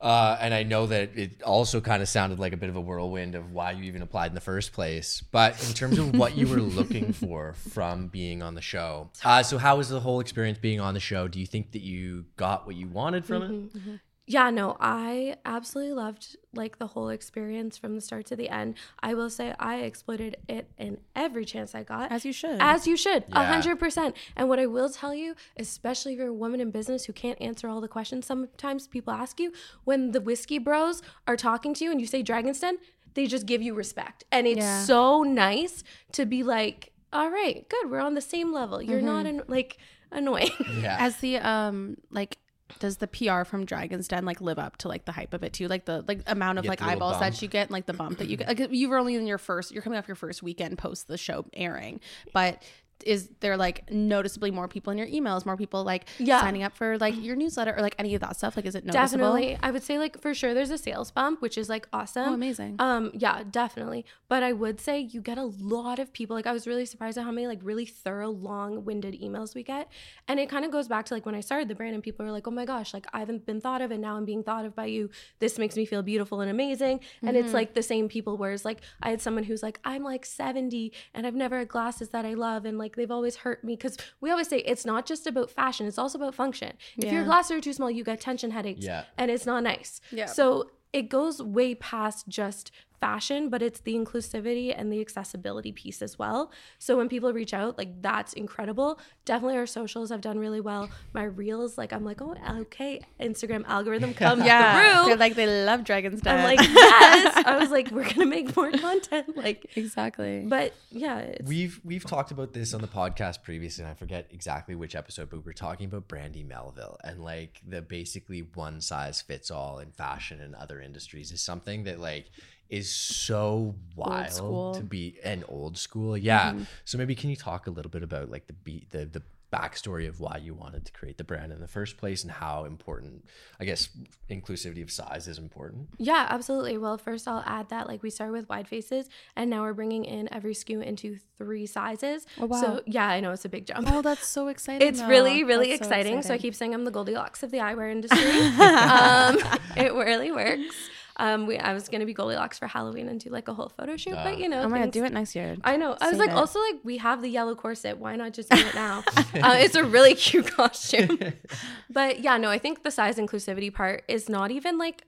Uh, and I know that it also kind of sounded like a bit of a whirlwind of why you even applied in the first place. But in terms of what you were looking for from being on the show, uh, so how was the whole experience being on the show? Do you think that you got what you wanted from Mm-hmm. it? Yeah, no, I absolutely loved like the whole experience from the start to the end. I will say I exploited it in every chance I got. As you should. As you should. A Yeah. hundred percent. And what I will tell you, especially if you're a woman in business who can't answer all the questions sometimes people ask you, when the whiskey bros are talking to you and you say Dragon's Den, they just give you respect. And it's Yeah. so nice to be like, all right, good, we're on the same level. You're Mm-hmm. not an, like annoying. Yeah. As the um like does the PR from Dragon's Den like live up to like the hype of it too? Like the like amount of like eyeballs bump. that you get, and, like the bump that you get. Like you were only in your first, you're coming off your first weekend post the show airing, but is there like noticeably more people in your emails, more people like Yeah. signing up for like your newsletter or like any of that stuff? Like, is it noticeable? Definitely. I would say like for sure there's a sales bump, which is like awesome. Oh, amazing. Um, yeah, definitely. But I would say you get a lot of people. Like I was really surprised at how many like really thorough, long-winded emails we get. And it kind of goes back to like when I started the brand and people are like, oh my gosh, like I haven't been thought of and now I'm being thought of by you. This makes me feel beautiful and amazing. And it's like the same people, whereas like I had someone who's like, I'm like 70 and I've never had glasses that I love and like they've always hurt me. Cause we always say it's not just about fashion, it's also about function. If your glasses are too small, you get tension headaches Yeah. and it's not nice. Yeah. So it goes way past just fashion, but it's the inclusivity and the accessibility piece as well. So when people reach out, like that's incredible. Definitely our socials have done really well. My reels, like I'm like, oh, okay, Instagram algorithm come Yeah, through. they're like they love Dragon's Den. I'm like, yes. I was like, we're gonna make more content. Like, exactly. but yeah, it's, We've we've talked about this on the podcast previously, and I forget exactly which episode, but we were talking about Brandy Melville and like the basically one size fits all in fashion and other industries is something that like is so wild to be an old school. Yeah. So maybe can you talk a little bit about like the beat the the backstory of why you wanted to create the brand in the first place and how important I guess inclusivity of size is important. Yeah, absolutely. Well, first I'll add that like we started with wide faces and now we're bringing in every SKU into three sizes. Oh, wow. So yeah, I know it's a big jump. oh, that's so exciting. it's though. really, really That's so exciting. So I keep saying I'm the Goldilocks of the eyewear industry. um, it really works. Um, we, I was gonna be Goldilocks for Halloween and do like a whole photo shoot, but you know, Oh my god, things- do it next year. I know. I was Save like, it. also like we have the yellow corset. Why not just do it now? uh, it's a really cute costume. but yeah, no, I think the size inclusivity part is not even like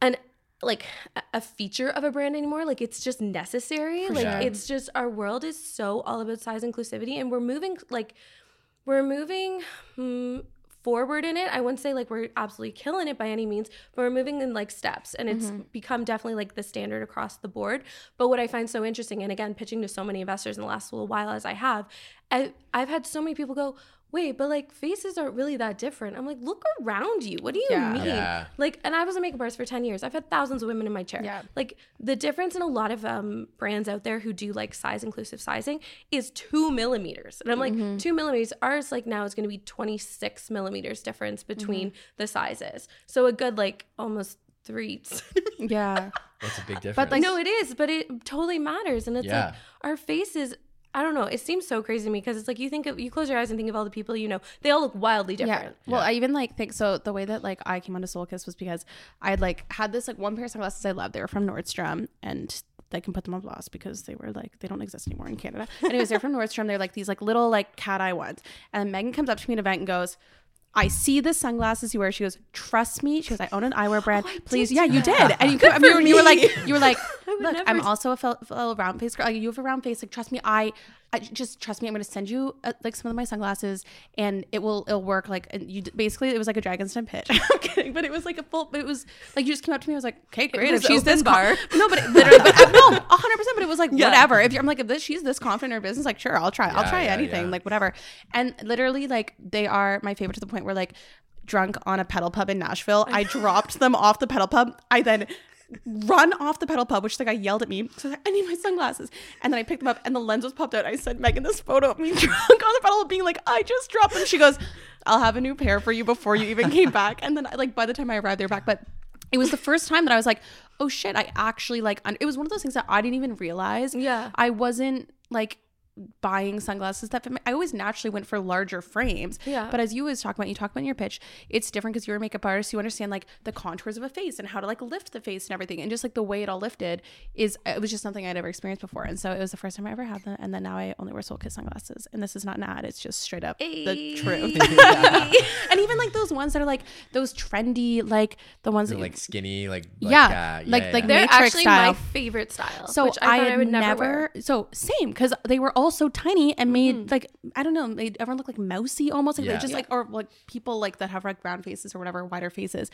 an like a- a feature of a brand anymore. Like it's just necessary. like sure. it's just our world is so all about size inclusivity, and we're moving like we're moving hmm, forward in it. I wouldn't say like we're absolutely killing it by any means, but we're moving in like steps and it's mm-hmm. become definitely like the standard across the board. But what I find so interesting, and again, pitching to so many investors in the last little while as I have, I, I've had so many people go, wait, but like faces aren't really that different. I'm like, look around you. What do you Yeah. mean? Yeah. Like, and I was a makeup artist for 10 years. I've had thousands of women in my chair. Yeah. Like the difference in a lot of um, brands out there who do like size inclusive sizing is two millimeters. And I'm like, Mm-hmm. two millimeters. Ours like now is going to be 26 millimeters difference between Mm-hmm. the sizes. So a good like almost three. Yeah. That's a big difference. But, like- no, it is, but it totally matters. And it's Yeah. like our faces. I don't know. It seems so crazy to me because it's like you think of you close your eyes and think of all the people you know. They all look wildly different. Yeah. Well, I even like think so. The way that like I came onto Sol Kyst was because I had like had this like one pair of sunglasses I loved. They were from Nordstrom and I can put them on blast because they were like they don't exist anymore in Canada. Anyways, they're from Nordstrom. They're like these like little like cat eye ones. And Meghan comes up to me at an event and goes. I see the sunglasses you wear. She goes, "Trust me." She goes, "I own an eyewear oh, brand. Please, yeah, you did." And you, I mean, you were like, you were like, "Look, I'm also a fel- fellow round face girl. Like, you have a round face. Like, trust me. I, I just trust me. I'm going to send you uh, like some of my sunglasses, and it will it'll work. Like, and you basically it was like a Dragon's Den pitch. I'm kidding, but it was like a full. It was like you just came up to me. I was like, "Okay, great. If she's this bar. no, but it, literally, but uh, no, 100. percent But it was like whatever. If you're, I'm like, if this she's this confident in her business, like, sure, I'll try. I'll try yeah, anything. yeah. Like whatever. And literally, like they are my favorite to the point where like drunk on a pedal pub in Nashville. I dropped them off the pedal pub. I then run off the pedal pub, which the guy yelled at me. So I, like, I need my sunglasses. And then I picked them up and the lens was popped out. I sent Meghan this photo of me drunk on the pedal pub being like, I just dropped them. She goes, I'll have a new pair for you before you even came back. And then I, like by the time I arrived, they were back. But it was the first time that I was like, oh shit, I actually like, un-. it was one of those things that I didn't even realize. Yeah. I wasn't like buying sunglasses that fit my, I always naturally went for larger frames. Yeah. But as you always talk about, you talk about in your pitch, it's different because you're a makeup artist. You understand like the contours of a face and how to like lift the face and everything. And just like the way it all lifted is, it was just something I'd ever experienced before. And so it was the first time I ever had them. And then now I only wear Sol Kyst sunglasses. And this is not an ad. It's just straight up the truth. and even like those ones that are like those trendy, like the ones that like skinny, like, Yeah, uh, like- yeah, like yeah. They're Matrix actually style. my favorite style. So which I, I, I would never, never, wear. so same because they were all so tiny and made mm-hmm. like I don't know made everyone look like mousy almost like they Yeah. just like or like people like that have like round faces or whatever wider faces,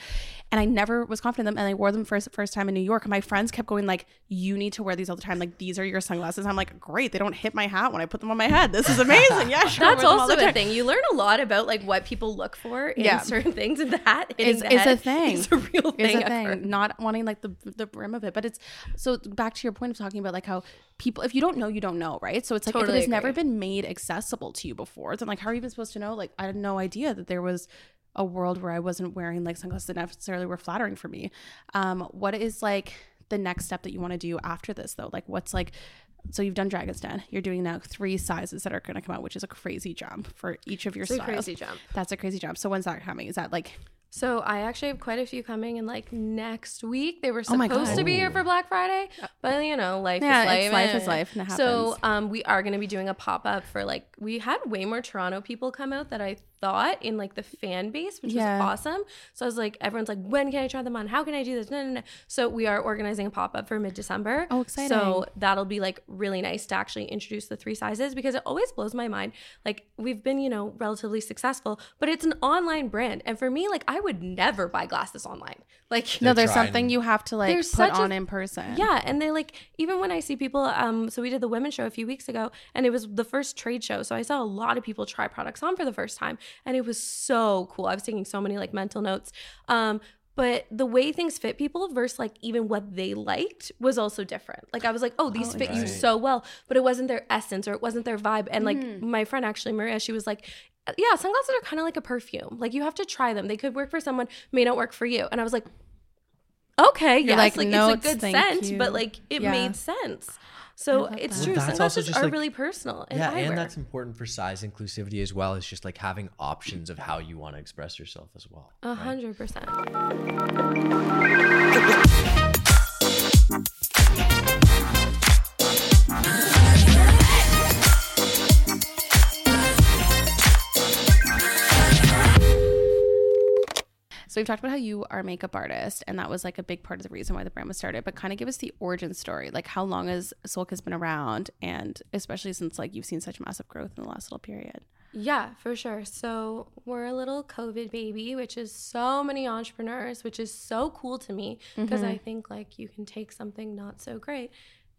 and I never was confident in them and I wore them first first time in New York and my friends kept going like you need to wear these all the time like these are your sunglasses I'm like great they don't hit my hat when I put them on my head this is amazing yeah sure That's all also a thing. You learn a lot about like what people look for in Yeah. certain things, and that is, is a thing. Is a real thing. Is a thing. Not wanting like the the brim of it, but it's so back to your point of talking about like how people, if you don't know, you don't know, right? So it's like Totally if it has never been made accessible to you before, then like how are you even supposed to know? Like I had no idea that there was a world where I wasn't wearing like sunglasses that necessarily were flattering for me. Um, what is like the next step that you want to do after this though? Like what's like so you've done Dragon's Den. You're doing now three sizes that are going to come out, which is a crazy jump for each of your It's styles. crazy jump. That's a crazy jump. So when's that coming? Is that like So I actually have quite a few coming in like next week. They were Oh supposed God. to be here for Black Friday, but you know, life Yeah, is life. it's life is life, and it So um, we are going to be doing a pop up for like we had way more Toronto people come out that I thought in like the fan base, which Yeah. was awesome. So I was like, everyone's like, when can I try them on? How can I do this? No, no, no. So we are organizing a pop up for mid December. Oh, exciting. So that'll be like really nice to actually introduce the three sizes because it always blows my mind. Like we've been, you know, relatively successful, but it's an online brand. And for me, like I would never buy glasses online. Like no, there's trying- something you have to like There's put such a- on in person. yeah, and they like even when I see people um so we did the women's show a few weeks ago and it was the first trade show. So I saw a lot of people try products on for the first time and it was so cool. I was taking so many like mental notes. Um but the way things fit people versus like even what they liked was also different. Like I was like, oh, these fit you so well, but it wasn't their essence or it wasn't their vibe. And like Mm-hmm. my friend actually, Maria, she was like, yeah, sunglasses are kind of like a perfume. Like you have to try them. They could work for someone, may not work for you. And I was like, okay, You're yes, like, like, "Notes, it's a good scent, you." but like it Yeah. made sense. So it's that. true. That's also Sunglasses just, are like- really personal. And yeah, eyewear. and that's important for size inclusivity as well. It's just like having options of how you want to express yourself as well. a hundred percent. So we've talked about how you are a makeup artist, and that was like a big part of the reason why the brand was started. But kind of give us the origin story, like how long has Sol Kyst been around, and especially since like you've seen such massive growth in the last little period. Yeah, for sure. So we're a little COVID baby, which is so many entrepreneurs, which is so cool to me because mm-hmm. I think like you can take something not so great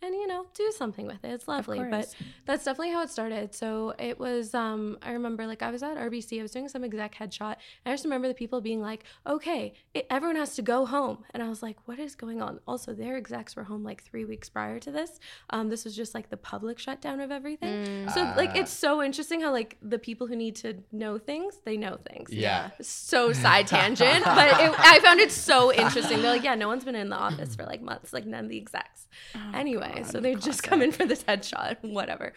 and you know do something with it. It's lovely, but that's definitely how it started. So it was. Um, I remember like I was at RBC. I was doing some exec headshot, and I just remember the people being like, "Okay, it, everyone has to go home," and I was like, "What is going on?" Also, their execs were home like three weeks prior to this. Um, this was just like the public shutdown of everything. So like it's so interesting how like the people who need to know things, they know things. Yeah. So side tangent, but it, I found it so interesting. They're like, yeah, no one's been in the office for like months, like none of the execs. anyway, so they just come in for this headshot, whatever.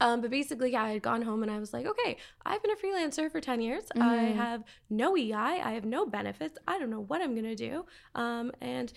Um, but basically, yeah, I had gone home and I was like, okay, I've been a freelancer for 10 years. I have no EI, I have no benefits. I don't know what I'm going to do. Um, and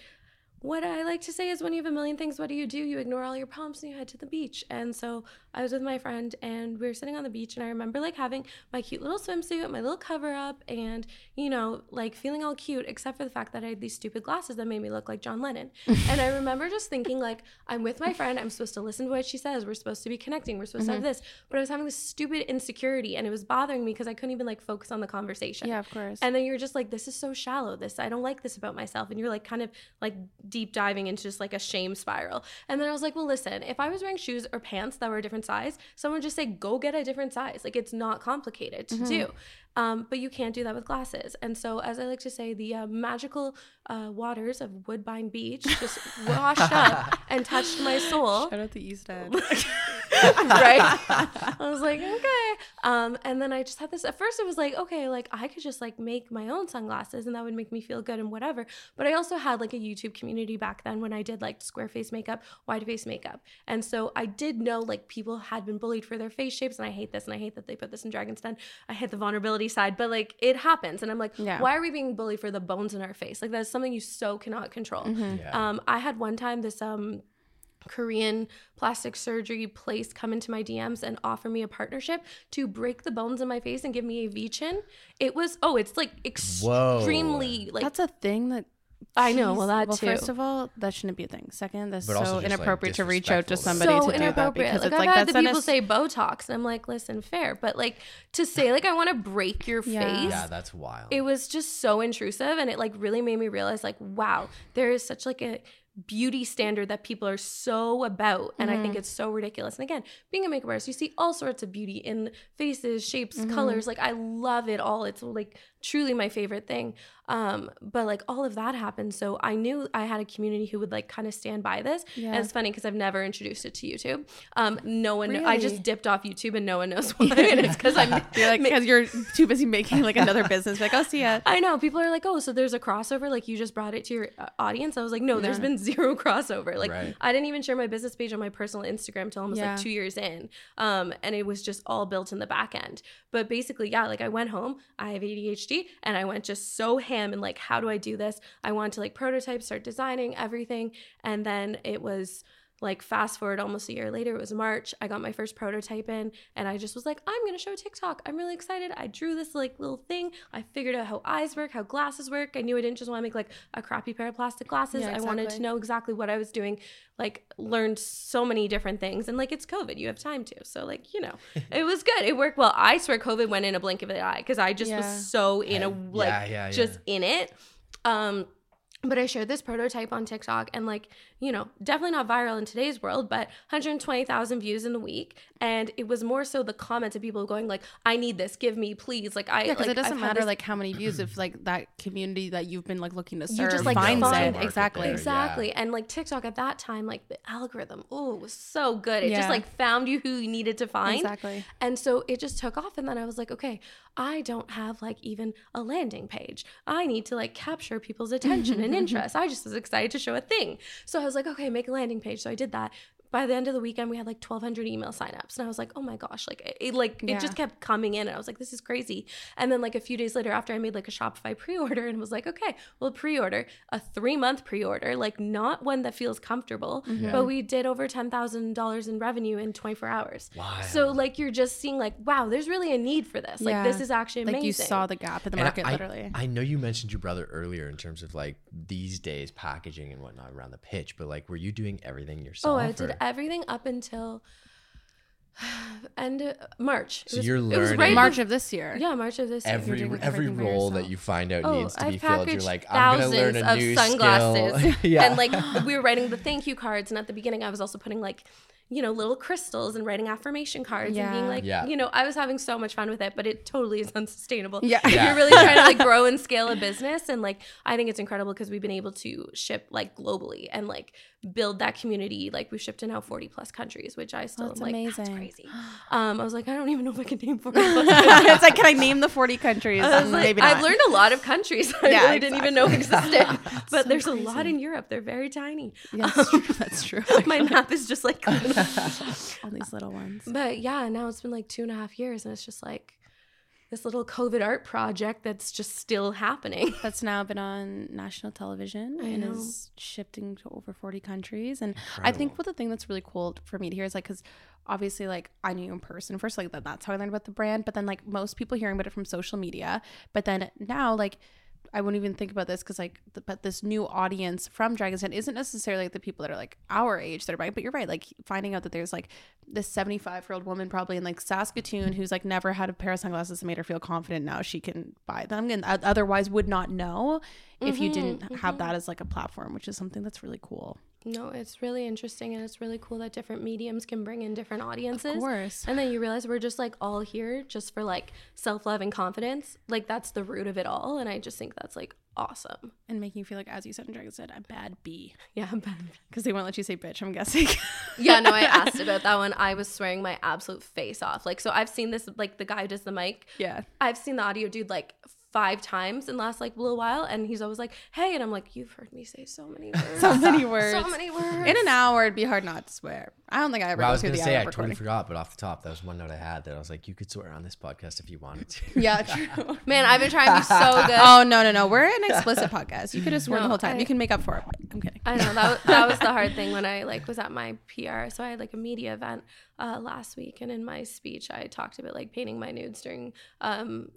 what I like to say is when you have a million things, what do you do? You ignore all your problems and you head to the beach. And so I was with my friend and we were sitting on the beach and I remember like having my cute little swimsuit, my little cover up, and you know, like feeling all cute, except for the fact that I had these stupid glasses that made me look like John Lennon. and I remember just thinking, like, I'm with my friend, I'm supposed to listen to what she says, we're supposed to be connecting, we're supposed to have mm-hmm. this. But I was having this stupid insecurity and it was bothering me because I couldn't even like focus on the conversation. Yeah, of course. And then you're just like, this is so shallow. This I don't like this about myself. And you're like kind of like deep diving into just like a shame spiral. And then I was like, well, listen, if I was wearing shoes or pants that were a different size, someone would just say, go get a different size. Like it's not complicated to mm-hmm. do. Um, but you can't do that with glasses. And so, as I like to say, the uh, magical uh, waters of Woodbine Beach just washed up and touched my soul Shout out the East End. right? I was like, okay. Um, and then I just had this. At first, it was like, okay, like I could just like make my own sunglasses, and that would make me feel good and whatever. But I also had like a YouTube community back then when I did like square face makeup, wide face makeup, and so I did know like people had been bullied for their face shapes, and I hate this, and I hate that they put this in Dragon's Den. I hate the vulnerability side, but like it happens, and I'm like, Yeah. why are we being bullied for the bones in our face? Like that's something you so cannot control. Um, I had one time this um Korean plastic surgery place come into my DMs and offer me a partnership to break the bones in my face and give me a V chin. It was oh, it's like extremely like That's a thing that. I know, well, Jeez. that well, too. First of all, that shouldn't be a thing. Second, that's But so just, like, inappropriate to reach out to somebody so to do that because Like it's I've like had that's the an people ass- say Botox, and I'm like, listen, fair, but like to say like I want to break your Yeah. face. Yeah, that's wild. it was just so intrusive and it like really made me realize like wow there is such like a beauty standard that people are so about and i Mm-hmm. think it's so ridiculous and again being a makeup artist you see all sorts of beauty in faces shapes Mm-hmm. colors like i love it all it's like truly my favorite thing um but like all of that happened so i knew i had a community who would like kind of stand by this Yeah. and it's funny because i've never introduced it to youtube um no one i just dipped off youtube and no one knows why and it's because i'm You're like because you're too busy making like another business. Like, oh, see ya. I know people are like, oh, so there's a crossover. Like you just brought it to your uh, audience. I was like, no, there's been zero crossover. Like Right. I didn't even share my business page on my personal Instagram till almost Yeah. like two years in. Um, and it was just all built in the back end. But basically, yeah, like I went home. I have ADHD, and I went just so ham and like, how do I do this? I wanted to like prototype, start designing everything, and then it was like fast forward almost a year later, it was March. I got my first prototype in and I just was like, I'm gonna show TikTok. I'm really excited. I drew this like little thing. I figured out how eyes work, how glasses work. I knew I didn't just want to make like a crappy pair of plastic glasses. Yeah, I wanted to know exactly what I was doing. Like learned so many different things. And like it's COVID, you have time to. So like, you know, it was good. It worked well. I swear COVID went in a blink of an eye because I just Yeah. was so in a like yeah. just in it. Um but I shared this prototype on TikTok and like, you know, definitely not viral in today's world, but 120,000 views in the week. And it was more so the comments of people going like, I need this, give me please. Like I Yeah, because like, it doesn't I've matter this- like how many views if like that community that you've been like looking to serve you just like finds find it exactly. there. Exactly. And like TikTok at that time, like the algorithm, oh, was so good. It Yeah. just like found you who you needed to find. Exactly. And so it just took off. And then I was like, okay, I don't have like even a landing page. I need to like capture people's attention and Mm-hmm. interest. I just was excited to show a thing. So I was like, okay, make a landing page. So I did that. By the end of the weekend, we had like 1,200 email signups, and I was like, "Oh my gosh!" Like it, it- like Yeah. it just kept coming in, and I was like, "This is crazy." And then like a few days later, after I made like a Shopify pre-order, and was like, "Okay, well, pre-order a three-month pre-order, like not one that feels comfortable, Mm-hmm. but we did over ten thousand dollars in revenue in 24 hours. wow. So like you're just seeing like, wow, there's really a need for this. Like Yeah. this is actually amazing. Like you saw the gap in the And market, I, literally. I know you mentioned your brother earlier in terms of like these days packaging and whatnot around the pitch, but like, were you doing everything yourself? Oh, I did or- everything up until end of March. It So was- you're it was learning right March of this year. yeah, March of this year. every doing every role that you find out Oh, needs to I've be filled. You're like, I'm gonna learn a new sunglasses, skill. yeah. and like we were writing the thank you cards, and at the beginning, I was also putting like, you know, little crystals and writing affirmation cards and being like, Yeah. you know, I was having so much fun with it, but it totally is unsustainable. Yeah. If Yeah. you're really trying to like grow and scale a business, and like I think it's incredible because we've been able to ship like globally and like build that community. Like we've shipped to now 40 plus countries, which I still That's am like, that's amazing. crazy. Um, I was like, I don't even know if I can name 40 plus it's like, can I name the 40 countries? I was And like, Maybe I've learned a lot of countries I Yeah, really didn't even know existed. but so there's a lot in Europe. They're very tiny. Yeah, that's true. That's true. My map is just like All these little ones. But yeah, now it's been like two and a half years and it's just like this little COVID art project that's just still happening. That's now been on national television I and know. is shifting to over 40 countries. And I think what the thing that's really cool for me to hear is like, because obviously, like, I knew you in person first, like, that, that's how I learned about the brand. But then, like, most people hearing about it from social media. But then now, like, I wouldn't even think about this because, like, the, but this new audience from Dragon's Den isn't necessarily like the people that are like our age that are buying. But you're right, like finding out that there's like this 75 year old woman probably in like Saskatoon who's like never had a pair of sunglasses that made her feel confident. Now she can buy them and otherwise would not know if you didn't mm-hmm, have mm-hmm. that as like a platform, which is something that's really cool. No, it's really interesting and it's really cool that different mediums can bring in different audiences. Of course. And then you realize we're just like all here just for like self love and confidence. Like that's the root of it all. And I just think that's like awesome. And making you feel like, as you said in Dragon's Den, a bad B Yeah. bad. because they won't let you say bitch. I'm guessing. yeah, no, I asked about that one. I was swearing my absolute face off. Like, so I've seen this, like, the guy who does the mic. yeah. I've seen the audio dude like five times in the last like little while, and he's always like, "Hey," and I'm like, "You've heard me say so many words, So many words. so many words." In an hour, it'd be hard not to swear. I don't think I ever Well, I was gonna the say hour I of totally forgot, but off the top, that was one note I had that I was like, you could swear on this podcast if you wanted to. Yeah, true. Man, I've been trying to be so good. oh no, no, no. We're an explicit podcast. You could have sworn the whole time. I- you can make up for it. I'm kidding. I know that was, that was the hard thing when I like was at my PR. So I had like a media event uh, last week, and in my speech, I talked about like painting my nudes during um,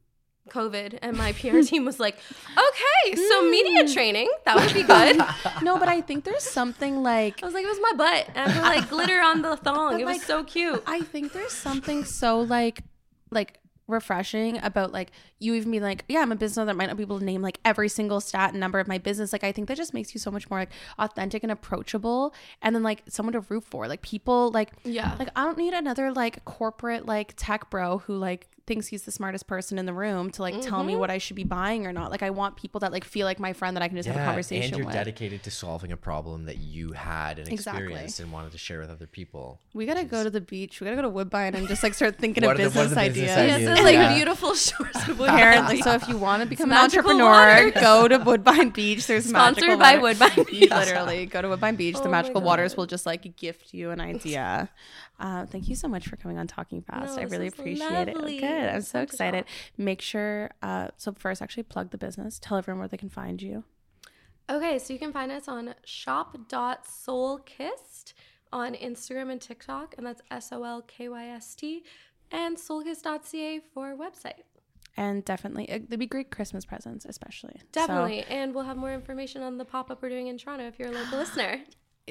COVID, and my PR team was like, "Okay, so media mm. training that would be good." no, but I think there's something like I was like, "It was my butt," and I put like glitter on the thong. But, It was so cute. I think there's something so like like refreshing about like you even be like, yeah, I'm a business owner that might not be able to name like every single stat and number of my business. Like I think that just makes you so much more like authentic and approachable and then like someone to root for. Like people like Yeah. Like I don't need another like corporate like tech bro who like thinks he's the smartest person in the room to like tell me Mm-hmm. what I should be buying or not. Like I want people that like feel like my friend that I can just have a conversation and you're with. dedicated to solving a problem that you had and Exactly. experienced and wanted to share with other people. we gotta go to the beach. We gotta go to Woodbine and just like start thinking of are the- what business the business ideas. Yes, ideas? it's like Yeah. beautiful shores of Woodbine. Apparently, so if you want to become an entrepreneur, waters. go to Woodbine Beach. There's Sponsored magical by water. Woodbine You Beach. Literally, go to Woodbine Beach. Oh the magical waters will just like gift you an idea. Uh, thank you so much for coming on Talking Fast. No, I really appreciate lovely. it. Good. I'm so excited. Make sure. Uh, so first, actually plug the business. Tell everyone where they can find you. Okay, so you can find us on shop.solkyst on Instagram and TikTok, and that's S O L K Y S T, and solkyst.ca for website. And definitely, it- they'd be great Christmas presents, especially. So- Definitely. and we'll have more information on the pop up we're doing in Toronto if you're a local listener.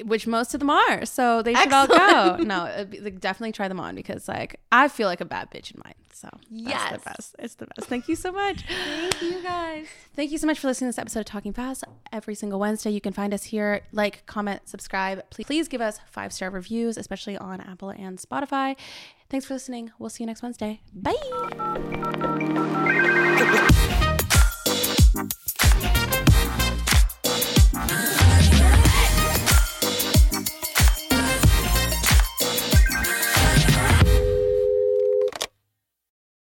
Which most of them are. So they should all go. No, uh, be, like, definitely try them on because like I feel like a bad bitch in mine. So that's Yes. the best. It's the best. Thank you so much. Thank you guys. Thank you so much for listening to this episode of Talking Fast. Every single Wednesday, you can find us here. Like, comment, subscribe. Please, please give us five star reviews, especially on Apple and Spotify. Thanks for listening. We'll see you next Wednesday. Bye.